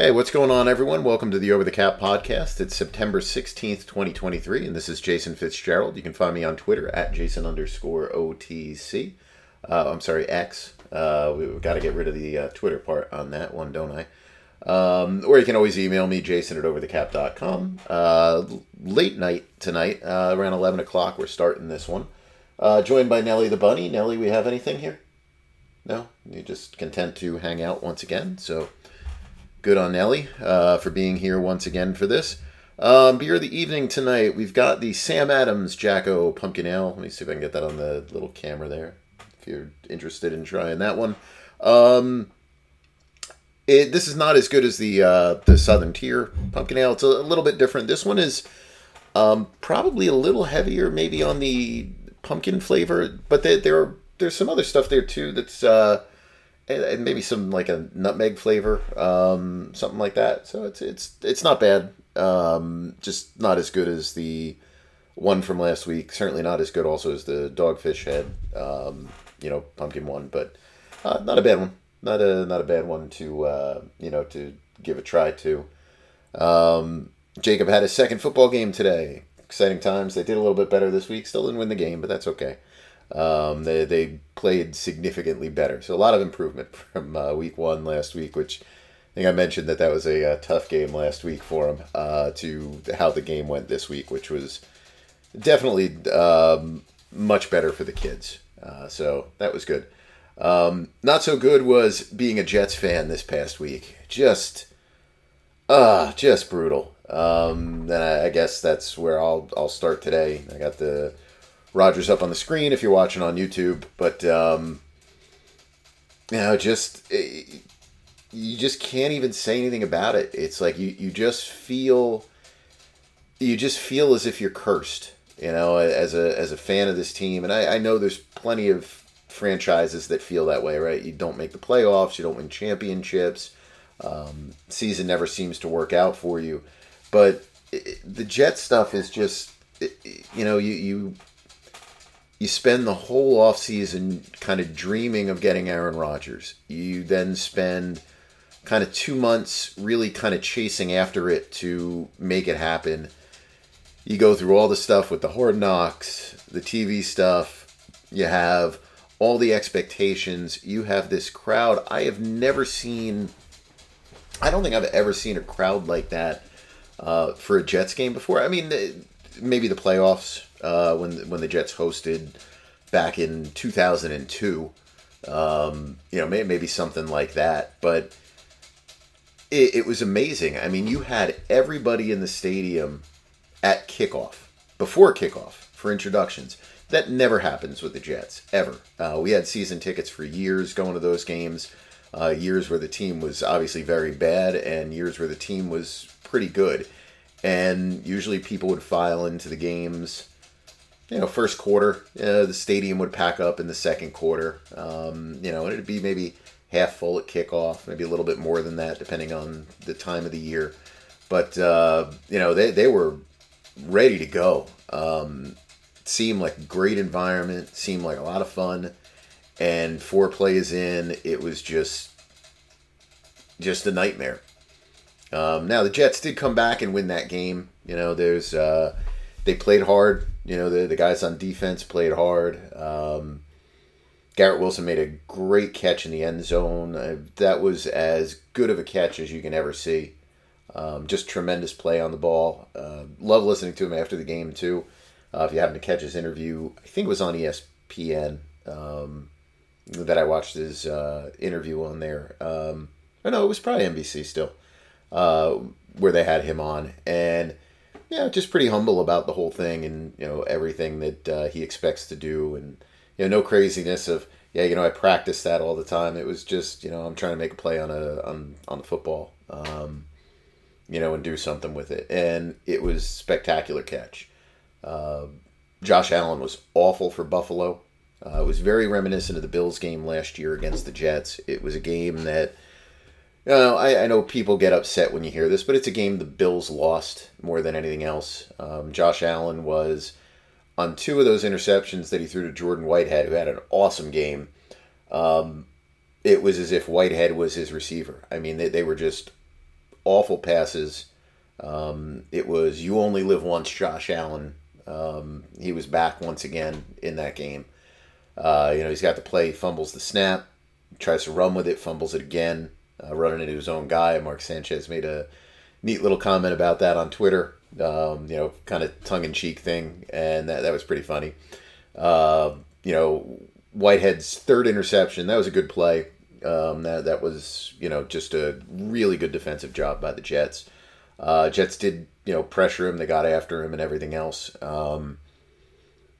Hey, what's going on, everyone? Welcome to the Over the Cap podcast. It's September 16th, 2023, and this is Jason Fitzgerald. You can find me on Twitter at Jason underscore OTC. Uh, I'm sorry, X. Uh, we've got to get rid of the uh, Twitter part on that one, don't I? Um, or you can always email me, jason at overthecap.com. Uh, late night tonight, uh, around 11 o'clock, we're starting this one. Uh, joined by Nellie the Bunny. Nellie, we have anything here? No? You're just content to hang out once again, so good on Nellie uh, for being here once again for this. Um, beer of the evening tonight, we've got the Sam Adams Jacko Pumpkin Ale. Let me see if I can get that on the little camera there. If you're interested in trying that one, um, it, this is not as good as the uh, the Southern Tier Pumpkin Ale. It's a, little bit different. This one is um, probably a little heavier, maybe on the pumpkin flavor, but there, there there's some other stuff there too that's. Uh, and, maybe some like a nutmeg flavor, um, something like that. So it's it's it's not bad. Um, just not as good as the one from last week. Certainly not as good also as the Dogfish Head, um, you know, pumpkin one. But uh, not a bad one. Not a not a bad one to uh, you know to give a try to. Um, Jacob had his second football game today. Exciting times. They did a little bit better this week. Still didn't win the game, but that's okay. Um, they, they played significantly better. So a lot of improvement from uh, week one last week, which I think I mentioned that that was a, a tough game last week for them uh, to how the game went this week, which was definitely um, much better for the kids. Uh, so that was good. Um, not so good was being a Jets fan this past week. Just, uh, just brutal. Um, and I, I guess that's where I'll I'll start today. I got the Rodgers up on the screen if you're watching on YouTube. But um, you know, just it, eh, you just can't even say anything about it. It's like you you just feel you just feel as if you're cursed. You know, as a as a fan of this team, and I, I know there's plenty of franchises that feel that way, right? You don't make the playoffs, you don't win championships, um, season never seems to work out for you. But it, the Jet stuff is just, it, you know, you you you spend the whole offseason kind of dreaming of getting Aaron Rodgers. You then spend kind of two months really kind of chasing after it to make it happen. You go through all the stuff with the hard knocks, the TV stuff. You have all the expectations. You have this crowd. I have never seen, I don't think I've ever seen a crowd like that uh, for a Jets game before. I mean, maybe the playoffs uh, when when the Jets hosted back in 2002. Um, you know, maybe, maybe something like that, but it, it was amazing. I mean, you had everybody in the stadium at kickoff, before kickoff for introductions. That never happens with the Jets ever. Uh, we had season tickets for years going to those games. Uh, years where the team was obviously very bad, and years where the team was pretty good. And usually people would file into the games you know, first quarter, uh, the stadium would pack up in the second quarter. Um, you know, and it'd be maybe half full at kickoff, maybe a little bit more than that, depending on the time of the year. But uh, you know, they they were ready to go. Um, seemed like great environment. Seemed like a lot of fun. And four plays in, it was just just a nightmare. Um, now the Jets did come back and win that game. You know, there's uh, they played hard. You know, the, the guys on defense played hard. Um, Garrett Wilson made a great catch in the end zone. Uh, that was as good of a catch as you can ever see. Um, just tremendous play on the ball. Uh, love listening to him after the game, too. Uh, if you happen to catch his interview, I think it was on ESPN um, that I watched his uh, interview on there. Um, I know it was probably NBC still, uh, where they had him on. And yeah, just pretty humble about the whole thing and you know everything that uh, he expects to do, and you know no craziness of yeah, you know I practice that all the time. It was just you know I'm trying to make a play on a on on the football, um, you know, and do something with it, and it was spectacular catch. Uh, Josh Allen was awful for Buffalo. Uh, it was very reminiscent of the Bills game last year against the Jets. It was a game that you know, I, I, know people get upset when you hear this, but it's a game the Bills lost more than anything else. Um, Josh Allen was on two of those interceptions that he threw to Jordan Whitehead, who had an awesome game. Um, it was as if Whitehead was his receiver. I mean, they, they were just awful passes. Um, it was you only live once, Josh Allen. Um, he was back once again in that game. Uh, you know, he's got the play, fumbles the snap, tries to run with it, fumbles it again, uh, running into his own guy. Mark Sanchez made a neat little comment about that on Twitter. Um, you know, kind of tongue in cheek thing, and that, that was pretty funny. Uh, you know, Whitehead's third interception, that was a good play. Um, that that was you know just a really good defensive job by the Jets. Uh, Jets did you know pressure him, they got after him, and everything else. Um,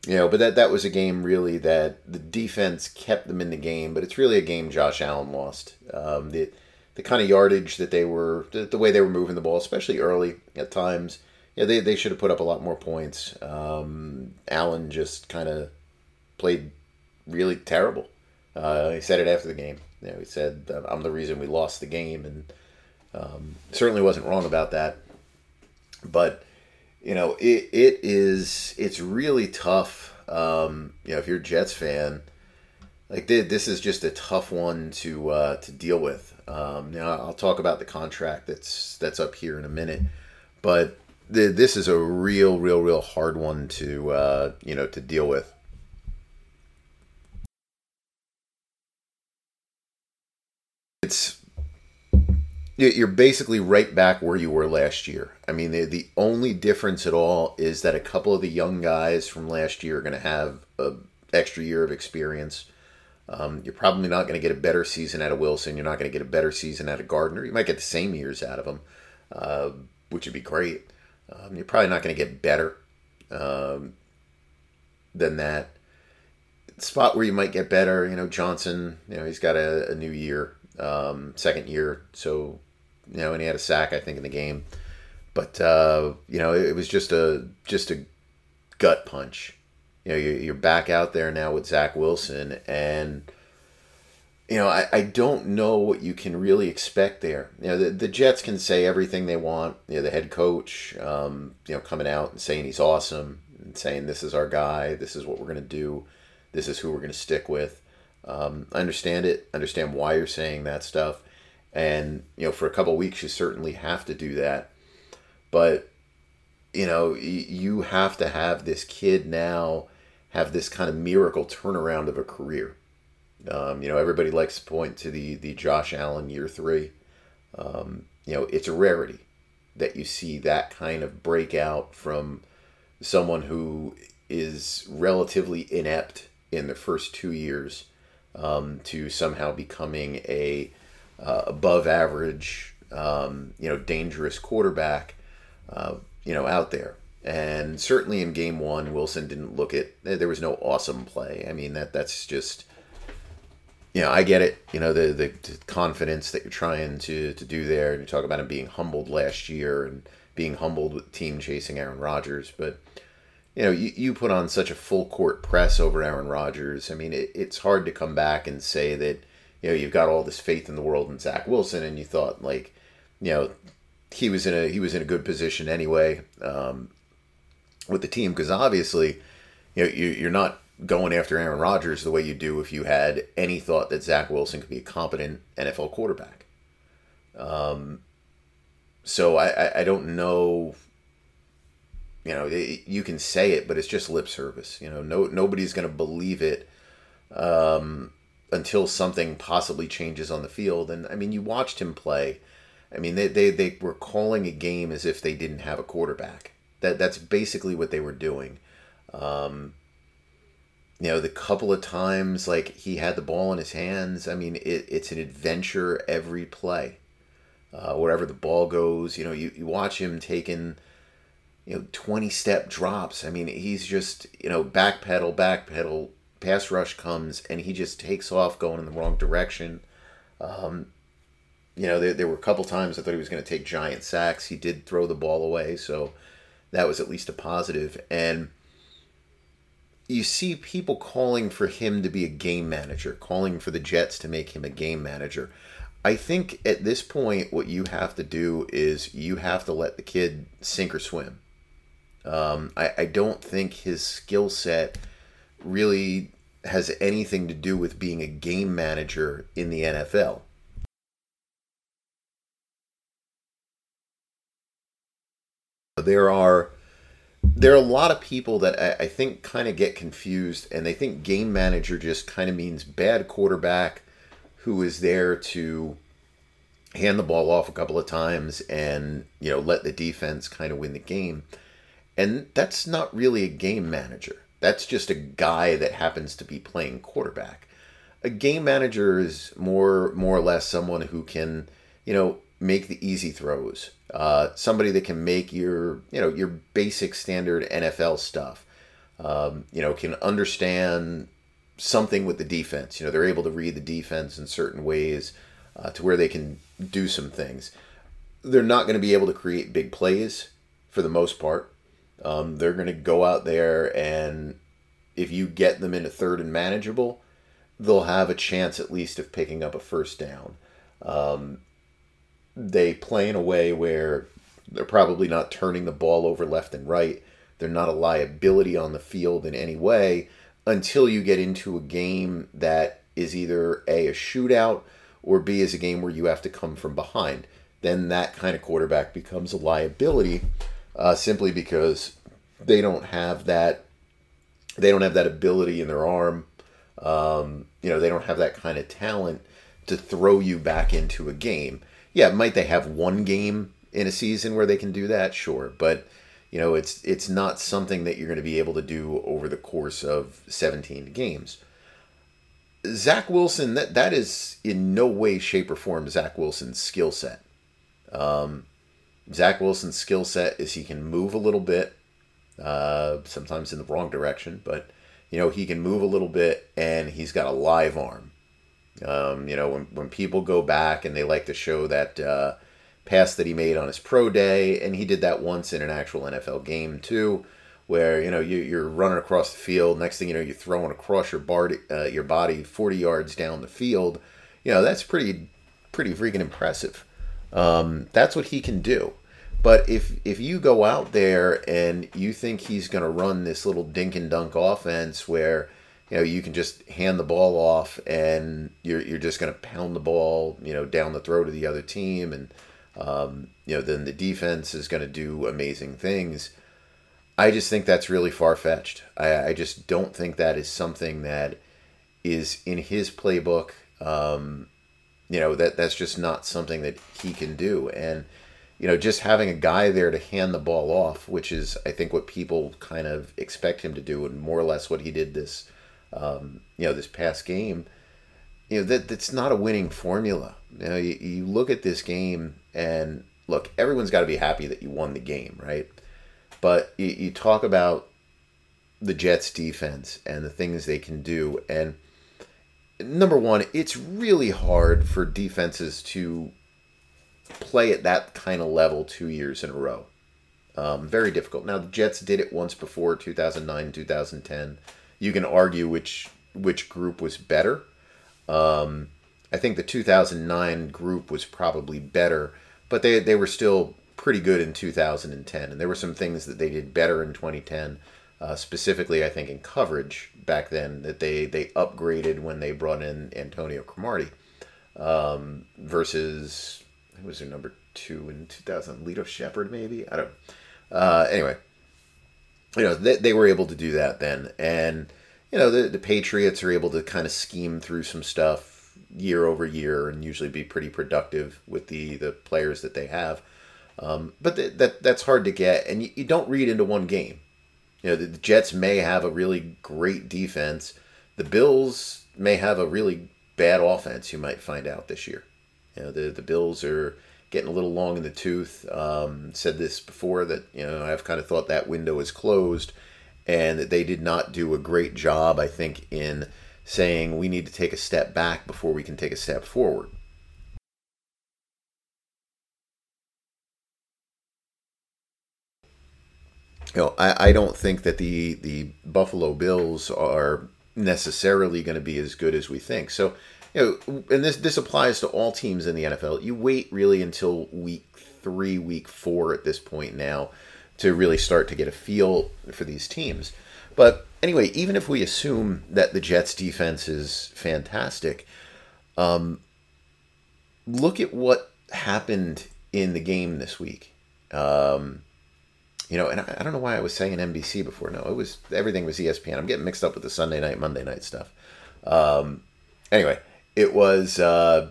you know, but that that was a game really that the defense kept them in the game, but it's really a game Josh Allen lost. Um, the the kind of yardage that they were, the, the, way they were moving the ball, especially early at times, yeah, they, they should have put up a lot more points. Um, Allen just kind of played really terrible. Uh, he said it after the game. You know, he said, "I'm the reason we lost the game," and um, certainly wasn't wrong about that. But you know, it, it is it's really tough. Um, you know, if you're a Jets fan, like this is just a tough one to uh, to deal with. Um, know, I'll talk about the contract that's that's up here in a minute, but this is a real, real, real hard one to uh, you know to deal with. it's you're basically right back where you were last year. I mean, the, the only difference at all is that a couple of the young guys from last year are going to have an extra year of experience. Um, you're probably not going to get a better season out of Wilson. You're not going to get a better season out of Gardner. You might get the same years out of them, uh, which would be great. Um, you're probably not going to get better um, than that. Spot where you might get better, you know, Johnson, you know, he's got a, a new year um, second year. So, you know, and he had a sack, I think, in the game. But uh, you know, it, it, was just a just a gut punch. You know, you're, you're back out there now with Zach Wilson, and you know, I, I don't know what you can really expect there. You know, the, the Jets can say everything they want. You know, the head coach, um, you know, coming out and saying he's awesome and saying this is our guy, this is what we're going to do, this is who we're going to stick with. Um, I understand it. Understand why you're saying that stuff, and you know, for a couple weeks, you certainly have to do that. But you know, you have to have this kid now have this kind of miracle turnaround of a career. Um, you know, everybody likes to point to the the Josh Allen year three. Um, you know, it's a rarity that you see that kind of breakout from someone who is relatively inept in the first two years um, to somehow becoming a uh, above average, um, you know, dangerous quarterback, uh, you know, out there. And certainly in game one, Wilson didn't look it. There was no awesome play. I mean, that that's just, you know, I get it. You know, the, the, the confidence that you're trying to, to do there. You talk about him being humbled last year and being humbled with team chasing Aaron Rodgers. But, you know, you, you put on such a full court press over Aaron Rodgers. I mean, it, it's hard to come back and say that, you know, you've got all this faith in the world in Zach Wilson and you thought like, you know, he was in a he was in a good position anyway um, with the team because obviously, you know, you, you're not going after Aaron Rodgers the way you do if you had any thought that Zach Wilson could be a competent NFL quarterback. Um, so I, I, I don't know you know, it, you can say it, but it's just lip service. You know, no nobody's going to believe it um, until something possibly changes on the field. And I mean, you watched him play. I mean, they, they, they were calling a game as if they didn't have a quarterback. That that's basically what they were doing. Um, you know, the couple of times like he had the ball in his hands. I mean, it, it's an adventure every play. Uh, wherever the ball goes, you know, you, you watch him taking you know, 20 step drops. I mean, he's just, you know, backpedal, backpedal, pass rush comes, and he just takes off going in the wrong direction. Um, you know, there, there were a couple times I thought he was going to take giant sacks. He did throw the ball away, so that was at least a positive. And you see people calling for him to be a game manager, calling for the Jets to make him a game manager. I think at this point, what you have to do is you have to let the kid sink or swim. Um, I, I don't think his skill set really has anything to do with being a game manager in the NFL. There are there are a lot of people that I, I think kind of get confused, and they think game manager just kind of means bad quarterback who is there to hand the ball off a couple of times and you know let the defense kind of win the game. And that's not really a game manager. That's just a guy that happens to be playing quarterback. A game manager is more more or less someone who can, you know, make the easy throws. Uh, somebody that can make your, you know, your basic standard NFL stuff. Um, you know, can understand something with the defense. You know, they're able to read the defense in certain ways uh, to where they can do some things. They're not going to be able to create big plays for the most part. Um, they're going to go out there and if you get them into third and manageable, they'll have a chance at least of picking up a first down. Um, they play in a way where they're probably not turning the ball over left and right. They're not a liability on the field in any way until you get into a game that is either A, a shootout, or B, is a game where you have to come from behind. Then that kind of quarterback becomes a liability uh, simply because they don't have that they don't have that ability in their arm. Um, you know, they don't have that kind of talent to throw you back into a game yeah, might they have one game in a season where they can do that? Sure, but you know, it's it's not something that you're going to be able to do over the course of 17 games. Zach Wilson, that that is in no way, shape, or form Zach Wilson's skill set. Um, Zach Wilson's skill set is he can move a little bit, uh, sometimes in the wrong direction, but you know he can move a little bit, and he's got a live arm. Um, you know, when, when people go back and they like to show that uh, pass that he made on his pro day, and he did that once in an actual NFL game too, where you know you, you're running across the field. Next thing you know, you're throwing across your bar, uh, your body 40 yards down the field. You know, that's pretty pretty freaking impressive. Um, that's what he can do. But if if you go out there and you think he's going to run this little dink and dunk offense where you know you can just hand the ball off and you're you're just going to pound the ball you know down the throat of the other team and um, you know then the defense is going to do amazing things. I just think that's really far fetched. I, I just don't think that is something that is in his playbook. Um, you know that that's just not something that he can do and you know, just having a guy there to hand the ball off, which is, I think, what people kind of expect him to do, and more or less what he did this um, you know, this past game, you know, that that's not a winning formula. You know, you, you look at this game and look, everyone's got to be happy that you won the game, right? But you, you talk about the Jets defense and the things they can do. And number one, it's really hard for defenses to play at that kind of level two years in a row. Um, very difficult. Now, the Jets did it once before, 2009, 2010 you can argue which which group was better. Um, I think the 2009 group was probably better, but they they were still pretty good in 2010, and there were some things that they did better in 2010. Uh, specifically, I think in coverage back then that they they upgraded when they brought in Antonio Cromartie um, versus who was their number two in 2000? Lito Sheppard, maybe I don't. Uh, anyway, you know, they, they were able to do that then. And, you know, the, the Patriots are able to kind of scheme through some stuff year over year and usually be pretty productive with the, the players that they have. Um, but th- that that's hard to get, and you, you, don't read into one game. You know, the, the Jets may have a really great defense. The Bills may have a really bad offense. You might find out this year. You know, the the Bills are getting a little long in the tooth. Um, said this before that you know I've kind of thought that window is closed, and that they did not do a great job. I think in saying we need to take a step back before we can take a step forward. You know, I, I don't think that the the Buffalo Bills are necessarily going to be as good as we think. So you know, and this this applies to all teams in the NFL. You wait really until week three, week four at this point now to really start to get a feel for these teams. But anyway, even if we assume that the Jets defense is fantastic, um, look at what happened in the game this week. Um, you know, and I, I, don't know why I was saying NBC before. No, it was everything was ESPN. I'm getting mixed up with the Sunday night, Monday night stuff. Um, anyway, it was, uh,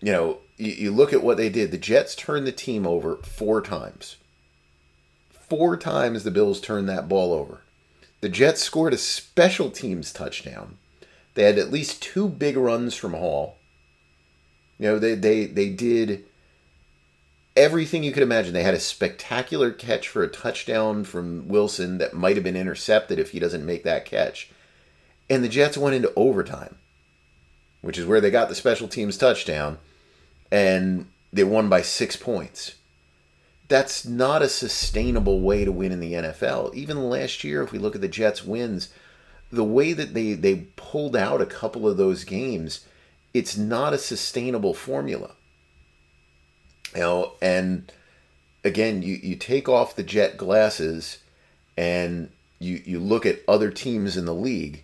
you know, you, you look at what they did. The Jets turned the team over four times. Four times the Bills turned that ball over. The Jets scored a special teams touchdown. They had at least two big runs from Hall. You know, they they they did everything you could imagine. They had a spectacular catch for a touchdown from Wilson that might have been intercepted if he doesn't make that catch. And the Jets went into overtime, which is where they got the special teams touchdown, and they won by six points. That's not a sustainable way to win in the NFL. Even last year, if we look at the Jets' wins, the way that they, they pulled out a couple of those games, it's not a sustainable formula. You know, and again, you, you take off the jet glasses and you, you look at other teams in the league.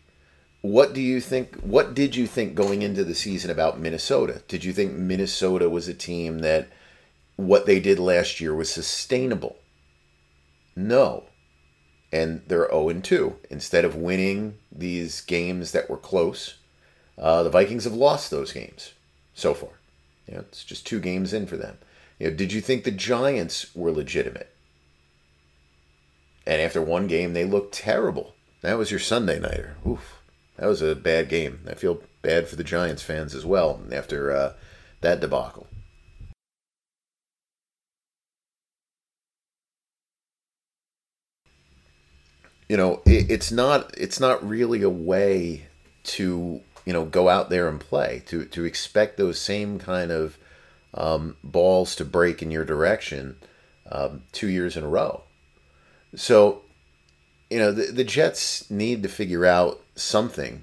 What do you think? What did you think going into the season about Minnesota? Did you think Minnesota was a team that what they did last year was sustainable? No. And they're 0 2. Instead of winning these games that were close, uh, the Vikings have lost those games so far. Yeah, it's just two games in for them. You know, did you think the Giants were legitimate? And after one game, they looked terrible. That was your Sunday nighter. Oof, that was a bad game. I feel bad for the Giants fans as well after uh, that debacle. You know, it, it's not it's not really a way to you know go out there and play to to expect those same kind of um, balls to break in your direction um, two years in a row. So, you know, the, the Jets need to figure out something,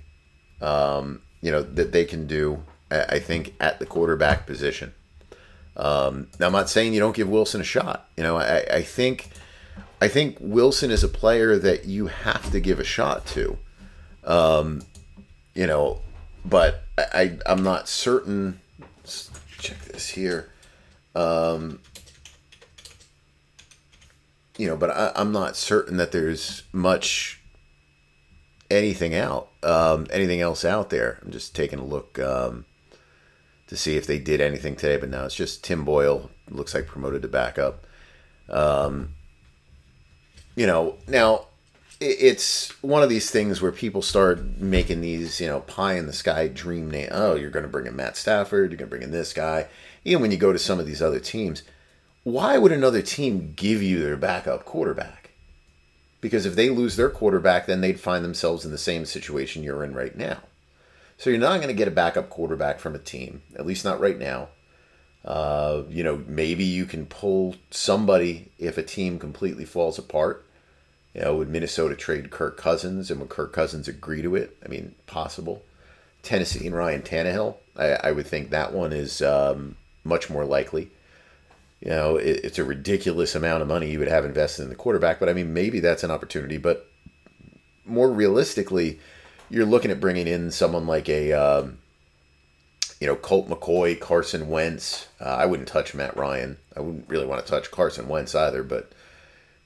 um, you know, that they can do, I think, at the quarterback position. Um, now, I'm not saying you don't give Wilson a shot. You know, I, I think I think Wilson is a player that you have to give a shot to. Um, you know, but I, I am not certain check this here. Um, you know, but I, I, am not certain that there's much anything out, um, anything else out there. I'm just taking a look um, to see if they did anything today, but now it's just Tim Boyle. Looks like promoted to backup. Um, you know, now it's one of these things where people start making these, you know, pie in the sky dream name. Oh, you're going to bring in Matt Stafford. You're going to bring in this guy. Even when you go to some of these other teams, why would another team give you their backup quarterback? Because if they lose their quarterback, then they'd find themselves in the same situation you're in right now. So you're not going to get a backup quarterback from a team, at least not right now. Uh, you know, maybe you can pull somebody if a team completely falls apart you know, would Minnesota trade Kirk Cousins, and would Kirk Cousins agree to it? I mean, possible. Tennessee and Ryan Tannehill, I, I would think that one is um, much more likely. You know, it, it's a ridiculous amount of money you would have invested in the quarterback, but I mean, maybe that's an opportunity. But more realistically, you're looking at bringing in someone like a, um, you know, Colt McCoy, Carson Wentz. Uh, I wouldn't touch Matt Ryan. I wouldn't really want to touch Carson Wentz either, but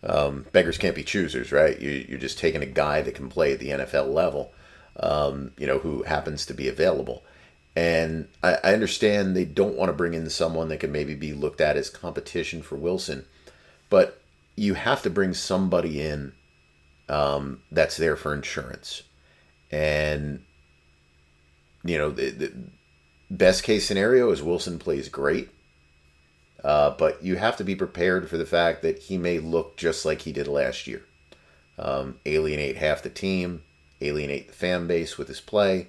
um, beggars can't be choosers, right? You, are just taking a guy that can play at the NFL level, um, you know, who happens to be available. And I, I, understand they don't want to bring in someone that could maybe be looked at as competition for Wilson, but you have to bring somebody in um, that's there for insurance. And, you know, the, the best case scenario is Wilson plays great uh, but you have to be prepared for the fact that he may look just like he did last year. Um, alienate half the team, alienate the fan base with his play,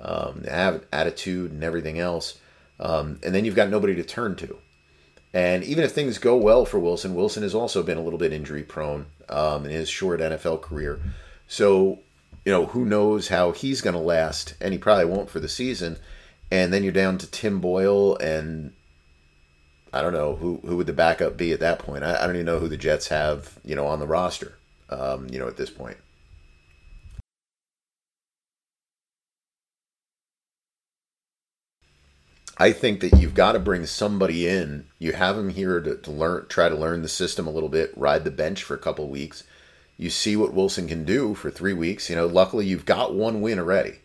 um, attitude and everything else. Um, and then you've got nobody to turn to. And even if things go well for Wilson, Wilson has also been a little bit injury prone um, in his short NFL career. So, you know, who knows how he's going to last, and he probably won't for the season. And then you're down to Tim Boyle and I don't know who who would the backup be at that point. I, I don't even know who the Jets have, you know, on the roster. Um, you know, at this point. I think that you've got to bring somebody in. You have him here to, to learn, try to learn the system a little bit, ride the bench for a couple weeks. You see what Wilson can do for three weeks. You know, luckily you've got one win already,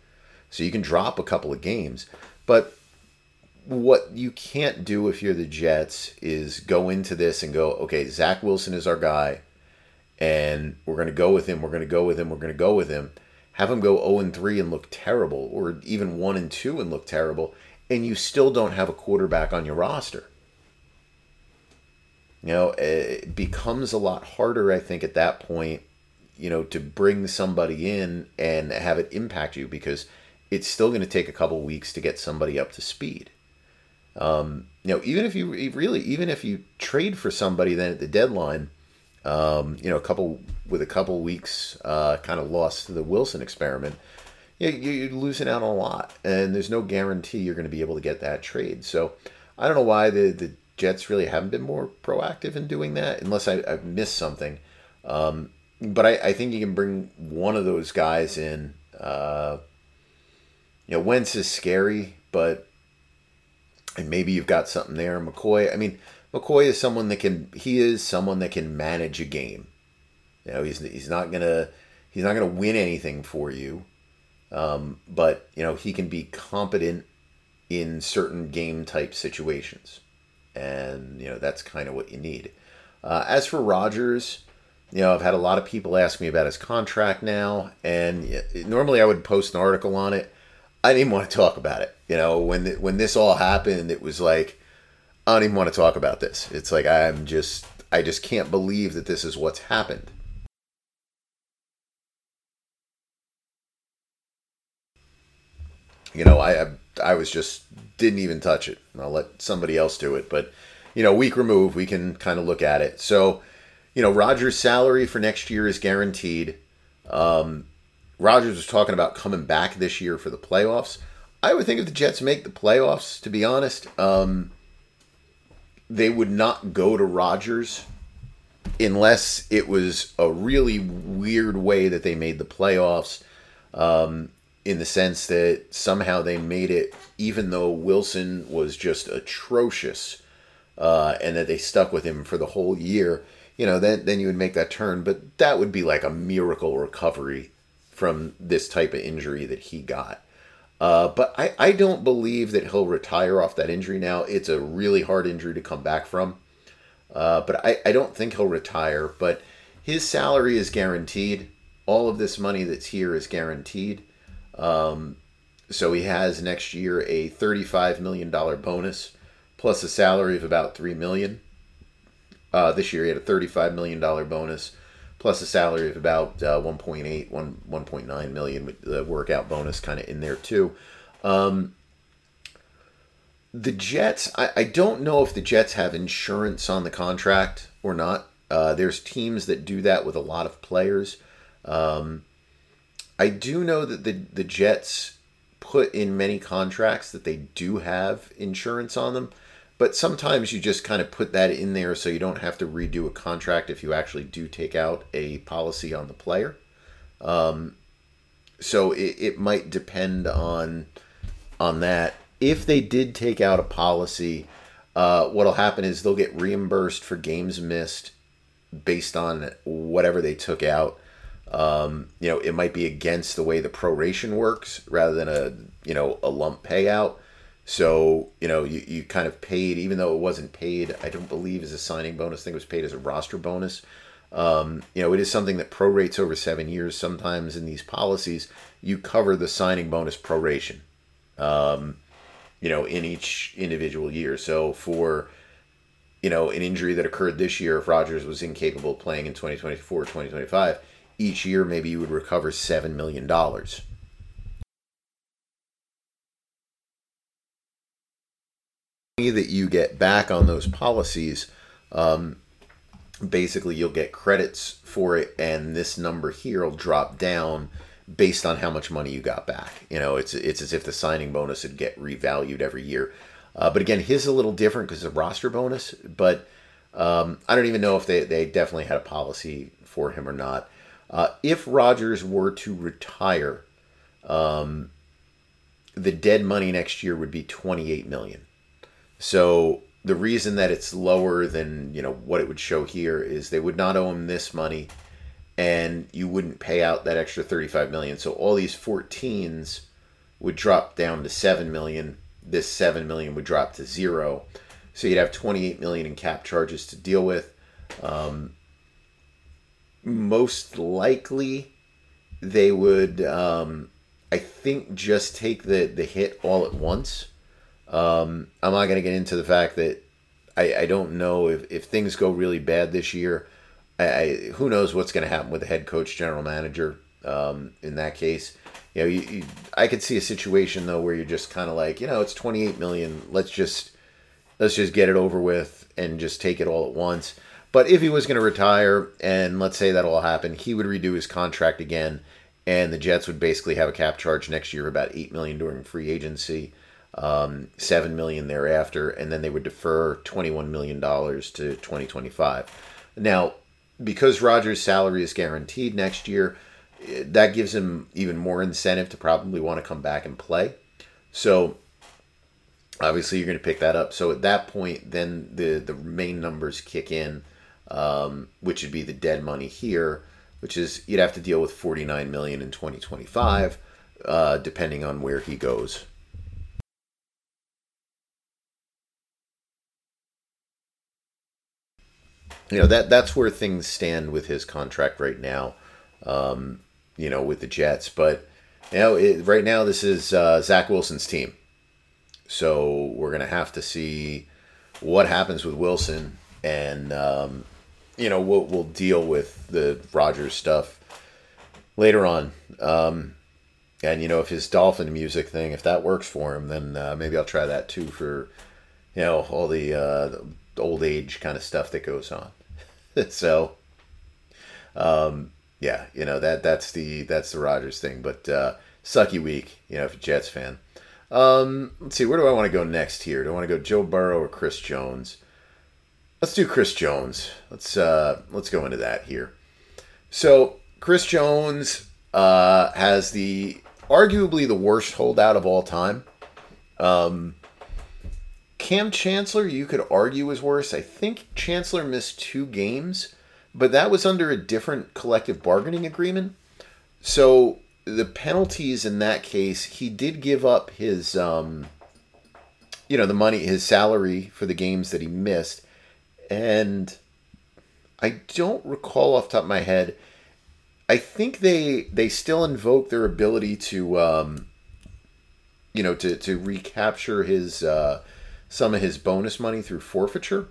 so you can drop a couple of games. But what you can't do if you're the Jets is go into this and go, okay, Zach Wilson is our guy, and we're going to go with him. We're going to go with him. We're going to go with him. Have him go 0 and 3 and look terrible, or even 1 and 2 and look terrible and you still don't have a quarterback on your roster. You know, it becomes a lot harder, I think, at that point, you know, to bring somebody in and have it impact you because it's still going to take a couple weeks to get somebody up to speed. Um, you know, even if you really, even if you trade for somebody then at the deadline, um, you know, a couple with a couple weeks uh, kind of lost to the Wilson experiment, you're losing out on a lot, and there's no guarantee you're going to be able to get that trade. So I don't know why the the Jets really haven't been more proactive in doing that, unless I, have missed something. Um, but I, I, think you can bring one of those guys in. Uh, you know, Wentz is scary, but and maybe you've got something there. McCoy, I mean, McCoy is someone that can. He is someone that can manage a game. You know, he's he's not gonna he's not gonna win anything for you. Um, but you know he can be competent in certain game type situations, and you know that's kind of what you need. Uh, as for Rodgers, you know I've had a lot of people ask me about his contract now, and normally I would post an article on it. I didn't want to talk about it. You know when when this all happened, it was like I don't even want to talk about this. It's like I'm just I just can't believe that this is what's happened. You know, I I was just didn't even touch it. I'll let somebody else do it, but you know, week remove, we can kind of look at it. So, you know, Rodgers' salary for next year is guaranteed. Um, Rodgers was talking about coming back this year for the playoffs. I would think if the Jets make the playoffs, to be honest, um, they would not go to Rodgers unless it was a really weird way that they made the playoffs. Um, in the sense that somehow they made it, even though Wilson was just atrocious, uh, and that they stuck with him for the whole year. You know, then then you would make that turn, but that would be like a miracle recovery from this type of injury that he got. Uh, but I, I don't believe that he'll retire off that injury now. It's a really hard injury to come back from. Uh, but I, I don't think he'll retire. But his salary is guaranteed. All of this money that's here is guaranteed. Um, so he has next year a $35 million bonus plus a salary of about 3 million. Uh, this year he had a $35 million bonus plus a salary of about uh, 1.8, 1, 1.9 million with the workout bonus kind of in there too. Um, the Jets, I, I don't know if the Jets have insurance on the contract or not. Uh, there's teams that do that with a lot of players. Um, I do know that the the Jets put in many contracts that they do have insurance on them, but sometimes you just kind of put that in there so you don't have to redo a contract if you actually do take out a policy on the player. Um, so it, it might depend on on that. If they did take out a policy, uh, what'll happen is they'll get reimbursed for games missed based on whatever they took out. Um, you know, it might be against the way the proration works rather than a you know a lump payout. So you know you, you kind of paid even though it wasn't paid. I don't believe as a signing bonus. I think it was paid as a roster bonus. Um, you know, it is something that prorates over seven years. Sometimes in these policies, you cover the signing bonus proration. Um, you know, in each individual year. So for you know an injury that occurred this year, if Rodgers was incapable of playing in 2024, 2025 each year maybe you would recover $7 million. that you get back on those policies, um, basically you'll get credits for it, and this number here will drop down based on how much money you got back. You know, it's it's as if the signing bonus would get revalued every year. Uh, but again, his is a little different because of the roster bonus. But um, I don't even know if they, they definitely had a policy for him or not. Uh, if Rodgers were to retire, um, the dead money next year would be 28 million. So the reason that it's lower than you know what it would show here is they would not owe him this money, and you wouldn't pay out that extra 35 million. So all these 14s would drop down to 7 million. This 7 million would drop to zero. So you'd have 28 million in cap charges to deal with. Um, most likely, they would, um, I think, just take the the hit all at once. Um, I'm not going to get into the fact that I, I don't know if, if things go really bad this year. I, I who knows what's going to happen with the head coach, general manager. Um, in that case, you know, you, you, I could see a situation though where you're just kind of like, you know, it's 28 million. Let's just let's just get it over with and just take it all at once. But if he was going to retire, and let's say that all happened, he would redo his contract again, and the Jets would basically have a cap charge next year about eight million during free agency, um, seven million thereafter, and then they would defer twenty-one million dollars to twenty twenty-five. Now, because Rodgers' salary is guaranteed next year, that gives him even more incentive to probably want to come back and play. So obviously you're going to pick that up. So at that point, then the the main numbers kick in um, which would be the dead money here, which is you'd have to deal with 49 million in 2025, uh, depending on where he goes. You know that that's where things stand with his contract right now. Um, you know, with the Jets, but you know, right now this is uh, Zach Wilson's team, so we're gonna have to see what happens with Wilson and um, you know, we'll we'll deal with the Rodgers stuff later on. Um, and you know, if his dolphin music thing, if that works for him, then uh, maybe I'll try that too for you know all the, uh, the old age kind of stuff that goes on. so, um, yeah, you know that that's the that's the Rodgers thing. But uh, sucky week, you know, if you're Jets fan. Um, let's see, where do I want to go next here? Do I want to go Joe Burrow or Chris Jones? Let's do Chris Jones. Let's uh, let's go into that here. So Chris Jones uh, has the arguably the worst holdout of all time. Um, Kam Chancellor, you could argue, is worse. I think Chancellor missed two games, but that was under a different collective bargaining agreement. So the penalties in that case, he did give up his, um, you know, the money, his salary for the games that he missed and I don't recall off top of my head. I think they they still invoke their ability to um, you know to to recapture his uh, some of his bonus money through forfeiture.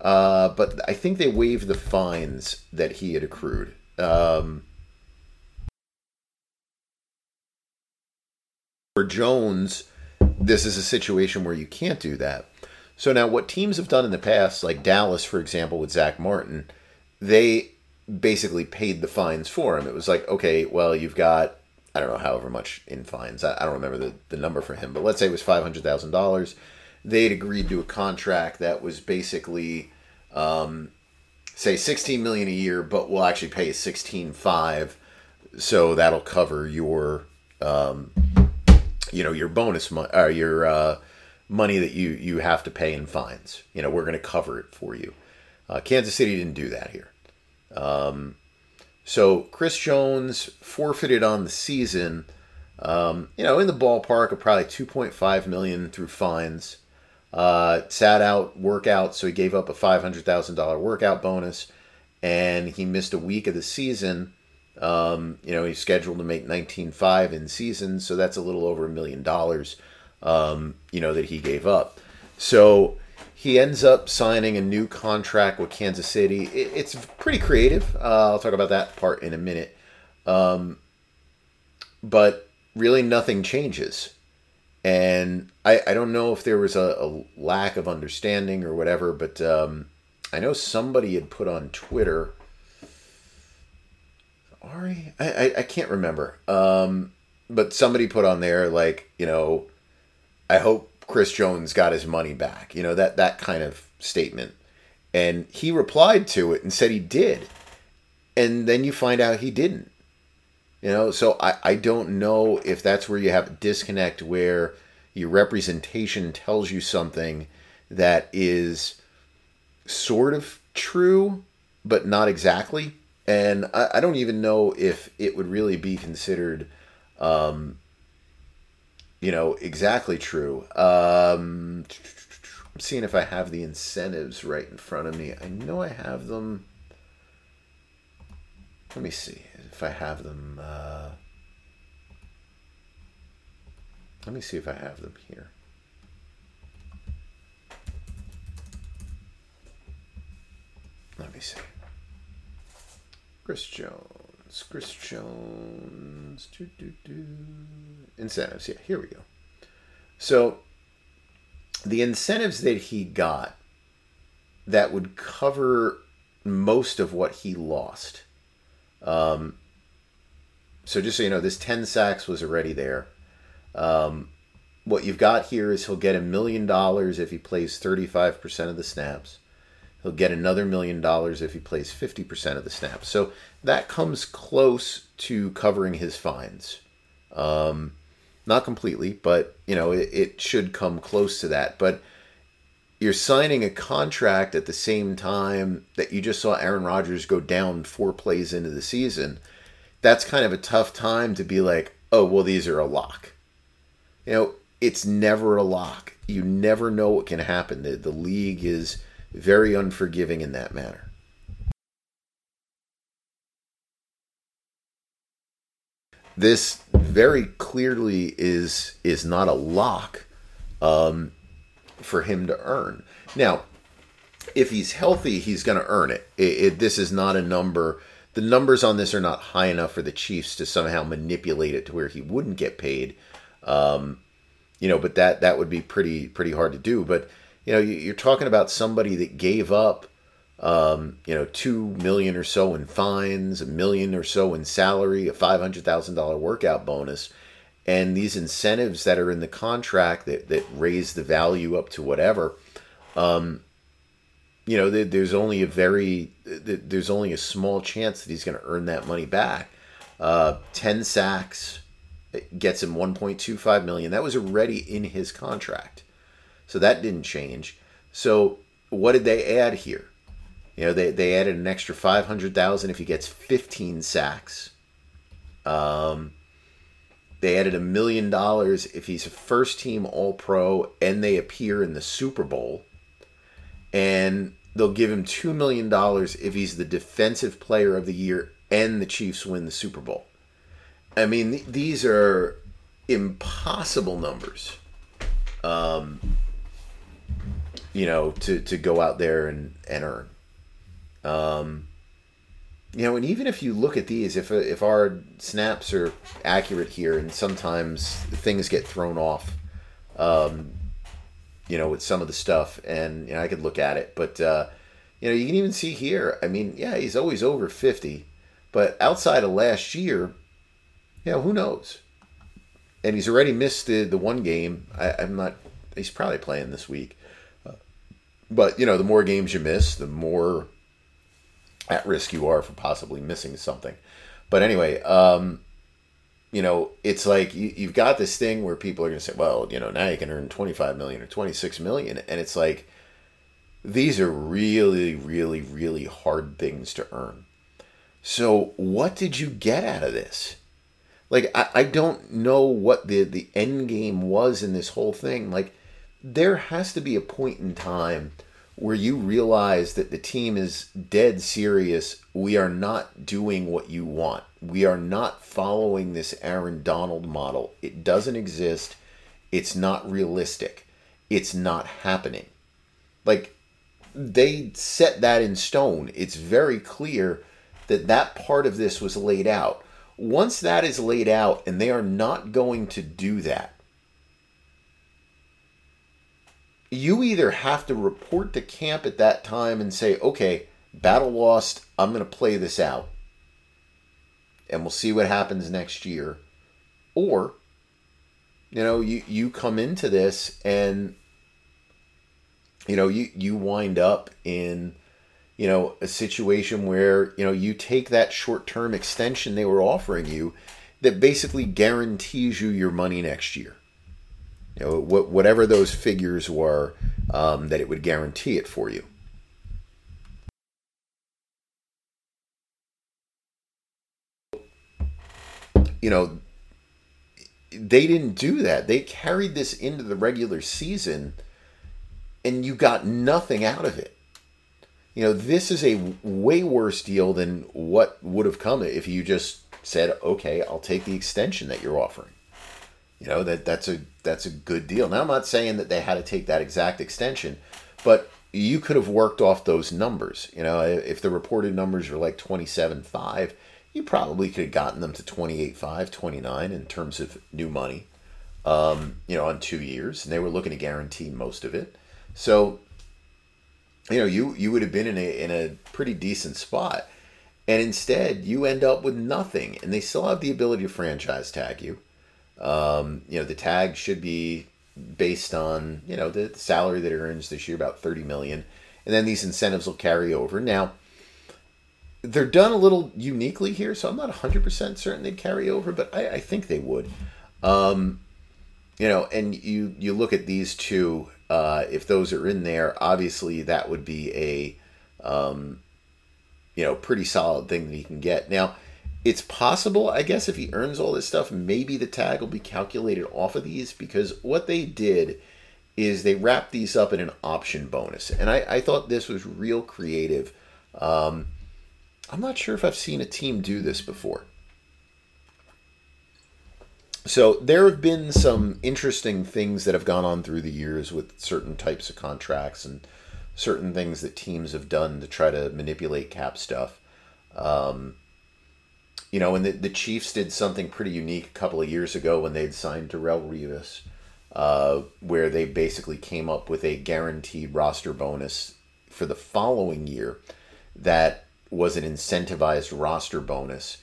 Uh, but I think they waived the fines that he had accrued. Um, for Jones, this is a situation where you can't do that. So now, what teams have done in the past, like Dallas, for example, with Zack Martin, they basically paid the fines for him. It was like, okay, well, you've got I don't know however much in fines. I, I don't remember the, the number for him, but let's say it was five hundred thousand dollars. They'd agreed to a contract that was basically, um, say, sixteen million a year, but we'll actually pay sixteen five, so that'll cover your, um, you know, your bonus money or your uh, money that you you have to pay in fines. You know, we're going to cover it for you. Uh, Kansas City didn't do that here. Um, so Chris Jones forfeited on the season. Um, you know, in the ballpark of probably 2.5 million through fines. Uh, sat out workout, so he gave up a $500,000 workout bonus, and he missed a week of the season. Um, you know, he's scheduled to make 19.5 in season, so that's a little over a million dollars um, you know, that he gave up. So he ends up signing a new contract with Kansas City. It, it's pretty creative. Uh, I'll talk about that part in a minute. Um, but really, nothing changes. And I, I don't know if there was a, a lack of understanding or whatever, but um, I know somebody had put on Twitter. Ari, I, I, I can't remember. Um, but somebody put on there like you know I hope Chris Jones got his money back. You know, that that kind of statement. And he replied to it and said he did. And then you find out he didn't. You know, so I, I don't know if that's where you have a disconnect where your representation tells you something that is sort of true, but not exactly. And I, I don't even know if it would really be considered, um, you know, exactly true. Um, I'm seeing if I have the incentives right in front of me. I know I have them. Let me see if I have them. Uh, let me see if I have them here. Let me see. Chris Jones. Chris Jones. Doo, doo, doo. Incentives. Yeah, here we go. So the incentives that he got that would cover most of what he lost. Um, so just so you know, this 10 sacks was already there. Um, what you've got here is he'll get a million dollars if he plays 35% of the snaps. He'll get another million dollars if he plays 50% of the snaps. So that comes close to covering his fines. Um, not completely, but you know it, it should come close to that. But you're signing a contract at the same time that you just saw Aaron Rodgers go down four plays into the season. That's kind of a tough time to be like, oh, well, these are a lock. You know, it's never a lock. You never know what can happen. The, the league is very unforgiving in that manner. This very clearly is is not a lock um, for him to earn. Now, if he's healthy, he's going to earn it. It, it. This is not a number. The numbers on this are not high enough for the Chiefs to somehow manipulate it to where he wouldn't get paid. Um, you know, but that that would be pretty pretty hard to do. But you know, you're talking about somebody that gave up um, you know, two million or so in fines, a million or so in salary, a five hundred thousand dollar workout bonus, and these incentives that are in the contract that that raise the value up to whatever. Um, you know, there's only a very there's only a small chance that he's going to earn that money back. Uh, Ten sacks gets him 1.25 million. That was already in his contract, so that didn't change. So what did they add here? You know, they, they added an extra 500,000 if he gets 15 sacks. Um, they added a million dollars if he's a first team All Pro and they appear in the Super Bowl. And they'll give him $2 million if he's the defensive player of the year and the Chiefs win the Super Bowl. I mean, th- these are impossible numbers. Um, you know, to, to go out there and, and earn. Um, you know, and even if you look at these, if if our snaps are accurate here, and sometimes things get thrown off, um, you know, with some of the stuff, and you know, I could look at it, but uh, you know, you can even see here. I mean, yeah, he's always over fifty, but outside of last year, yeah, who knows? And he's already missed the the one game. I, I'm not. He's probably playing this week, but you know, the more games you miss, the more at risk you are for possibly missing something. But anyway, um, you know, it's like you, you've got this thing where people are going to say, well, you know, now you can earn 25 million or 26 million. And it's like, these are really, really, really hard things to earn. So, what did you get out of this? Like, I, I don't know what the, the end game was in this whole thing. Like, there has to be a point in time where you realize that the team is dead serious. We are not doing what you want. We are not following this Aaron Donald model. It doesn't exist. It's not realistic. It's not happening. Like, they set that in stone. It's very clear that that part of this was laid out. Once that is laid out and they are not going to do that, you either have to report to camp at that time and say, okay, battle lost, I'm going to play this out, and we'll see what happens next year, or you know you you come into this and you know you you wind up in you know, a situation where, you know, you take that short term extension they were offering you that basically guarantees you your money next year. You know, whatever those figures were, um, that it would guarantee it for you. You know, they didn't do that. They carried this into the regular season and you got nothing out of it. You know, this is a way worse deal than what would have come if you just said, "Okay, I'll take the extension that you're offering." You know, that that's a that's a good deal. Now I'm not saying that they had to take that exact extension, but you could have worked off those numbers. You know, if the reported numbers were like 27.5, you probably could have gotten them to 28.5, 29 in terms of new money, um, you know, on two years. And they were looking to guarantee most of it. So, you know, you you would have been in a in a pretty decent spot, and instead you end up with nothing, and they still have the ability to franchise tag you. Um, you know, the tag should be based on you know the salary that he earns this year, about thirty million, and then these incentives will carry over. Now, they're done a little uniquely here, so I'm not hundred percent certain they'd carry over, but I, I think they would. Um, you know, and you you look at these two uh, if those are in there, obviously that would be a um, you know pretty solid thing that he can get. Now, it's possible, I guess, if he earns all this stuff, maybe the tag will be calculated off of these because what they did is they wrapped these up in an option bonus, and I, I thought this was real creative. Um, I'm not sure if I've seen a team do this before. So there have been some interesting things that have gone on through the years with certain types of contracts and certain things that teams have done to try to manipulate cap stuff. Um, you know, and the, the Chiefs did something pretty unique a couple of years ago when they'd signed Darrelle Revis, uh, where they basically came up with a guaranteed roster bonus for the following year that was an incentivized roster bonus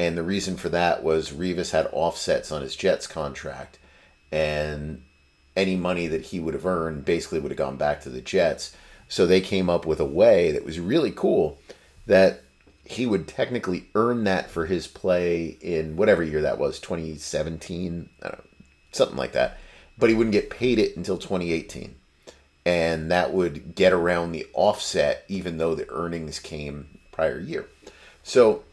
and the reason for that was Revis had offsets on his Jets contract, and any money that he would have earned basically would have gone back to the Jets. So they came up with a way that was really cool that he would technically earn that for his play in whatever year that was, 2017, know, something like that. But he wouldn't get paid it until 2018. And that would get around the offset, even though the earnings came prior year. So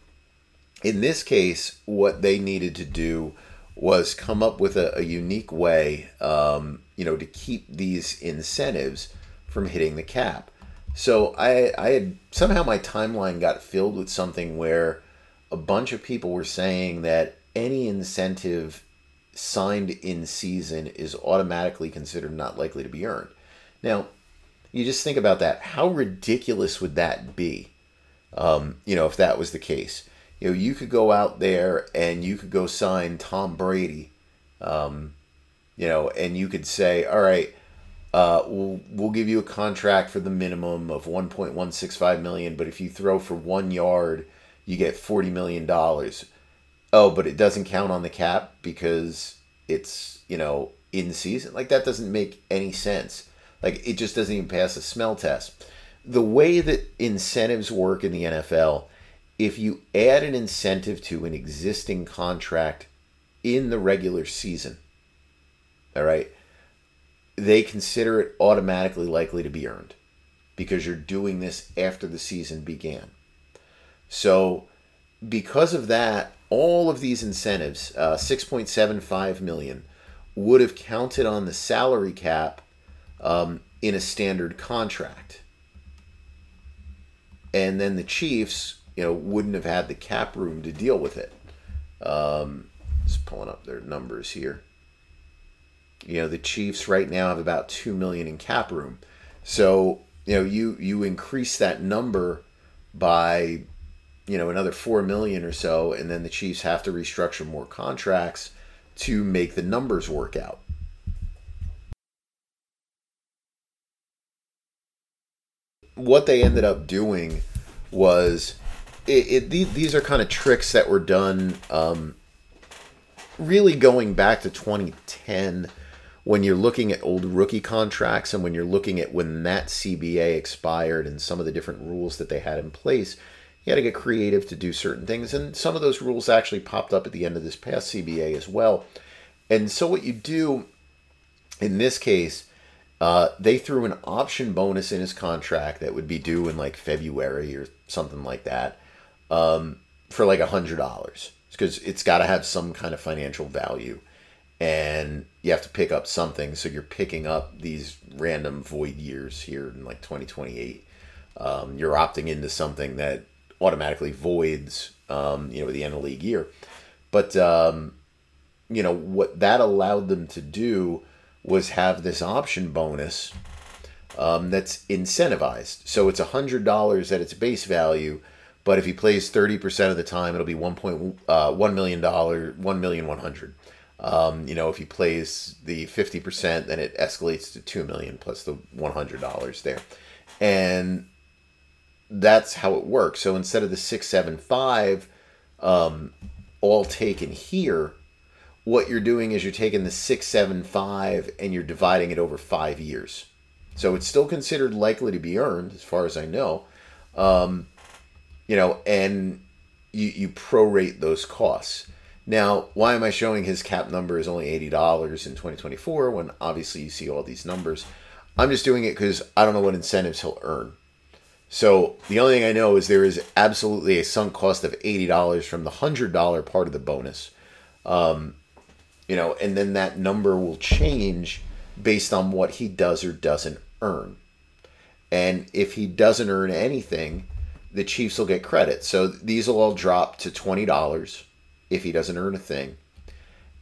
in this case, what they needed to do was come up with a, a unique way, um, you know, to keep these incentives from hitting the cap. So I, I had somehow my timeline got filled with something where a bunch of people were saying that any incentive signed in season is automatically considered not likely to be earned. Now, you just think about that. How ridiculous would that be? Um, you know, if that was the case you know, you could go out there and you could go sign Tom Brady, um, you know, and you could say, all right, uh, we'll we'll give you a contract for the minimum of 1.165 million, but if you throw for one yard, you get 40 million dollars. Oh, but it doesn't count on the cap because it's you know in season. Like that doesn't make any sense. Like it just doesn't even pass a smell test. The way that incentives work in the NFL if you add an incentive to an existing contract in the regular season, all right, they consider it automatically likely to be earned because you're doing this after the season began. So, because of that, all of these incentives, uh, 6.75 million, would have counted on the salary cap um, in a standard contract. And then the Chiefs you know, wouldn't have had the cap room to deal with it. Um, just pulling up their numbers here. You know, the Chiefs right now have about two million in cap room. So, you know, you you increase that number by, you know, another four million or so, and then the Chiefs have to restructure more contracts to make the numbers work out. What they ended up doing was it, it, these are kind of tricks that were done um, really going back to 2010 when you're looking at old rookie contracts and when you're looking at when that CBA expired and some of the different rules that they had in place, you had to get creative to do certain things. And some of those rules actually popped up at the end of this past CBA as well. And so, what you do in this case, uh, they threw an option bonus in his contract that would be due in like February or something like that um, for like a hundred dollars because it's got to have some kind of financial value and you have to pick up something. So you're picking up these random void years here in like 2028. Um, you're opting into something that automatically voids, um, you know, the end of the league year. But, um, you know, what that allowed them to do was have this option bonus um, that's incentivized. So it's $100 at its base value. But if he plays 30% of the time, it'll be $1.1 uh, $1 million, $1 million 100. Um, you know, if he plays the 50%, then it escalates to 2 million plus the $100 there. And that's how it works. So instead of the 675 um, all taken here, what you're doing is you're taking the 675 and you're dividing it over 5 years. So it's still considered likely to be earned as far as I know. Um, you know, and you you prorate those costs. Now, why am I showing his cap number is only $80 in 2024 when obviously you see all these numbers? I'm just doing it because I don't know what incentives he'll earn. So the only thing I know is there is absolutely a sunk cost of $80 from the $100 part of the bonus. Um, you know, and then that number will change based on what he does or doesn't earn. And if he doesn't earn anything, the Chiefs will get credit. So these will all drop to $20 if he doesn't earn a thing.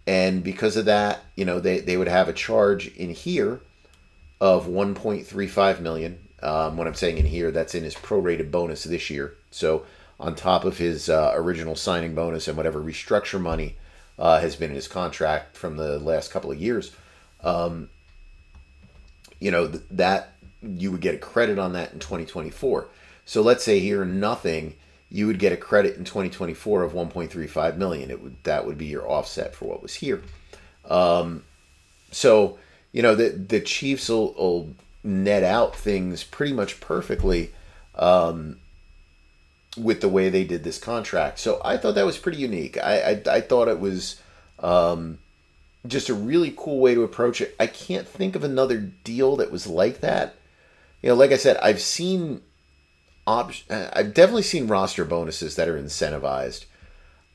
And because of that, you know, they, they would have a charge in here of 1.35 million. Um, when I'm saying in here, that's in his prorated bonus this year. So on top of his uh, original signing bonus and whatever restructure money uh, has been in his contract from the last couple of years, um, you know, th- that you would get a credit on that in 2024. So let's say here nothing you would get a credit in 2024 of 1.35 million. It would that would be your offset for what was here. Um, so you know the the Chiefs will, will, net out things pretty much perfectly um, with the way they did this contract. So I thought that was pretty unique. I I, I thought it was. Um, just a really cool way to approach it. I can't think of another deal that was like that. You know, like I said, I've seen option. Uh, I've definitely seen roster bonuses that are incentivized.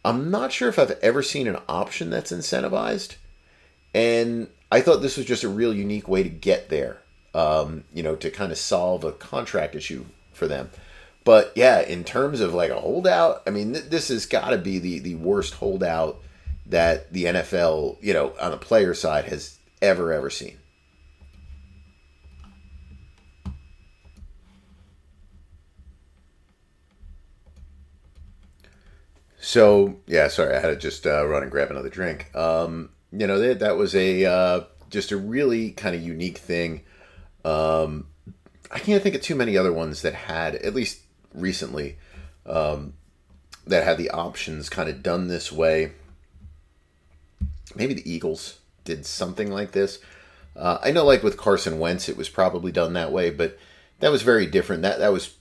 I'm not sure if I've ever seen an option that's incentivized, and I thought this was just a real unique way to get there. Um, you know, to kind of solve a contract issue for them. But yeah, in terms of like a holdout, I mean, th- this has got to be the the worst holdout that the NFL, you know, on the player side has ever ever seen. So yeah, sorry, I had to just uh, run and grab another drink. Um, you know that that was a uh, just a really kind of unique thing. Um, I can't think of too many other ones that had at least recently um, that had the options kind of done this way. Maybe the Eagles did something like this. Uh, I know, like with Carson Wentz, it was probably done that way, but that was very different. That that was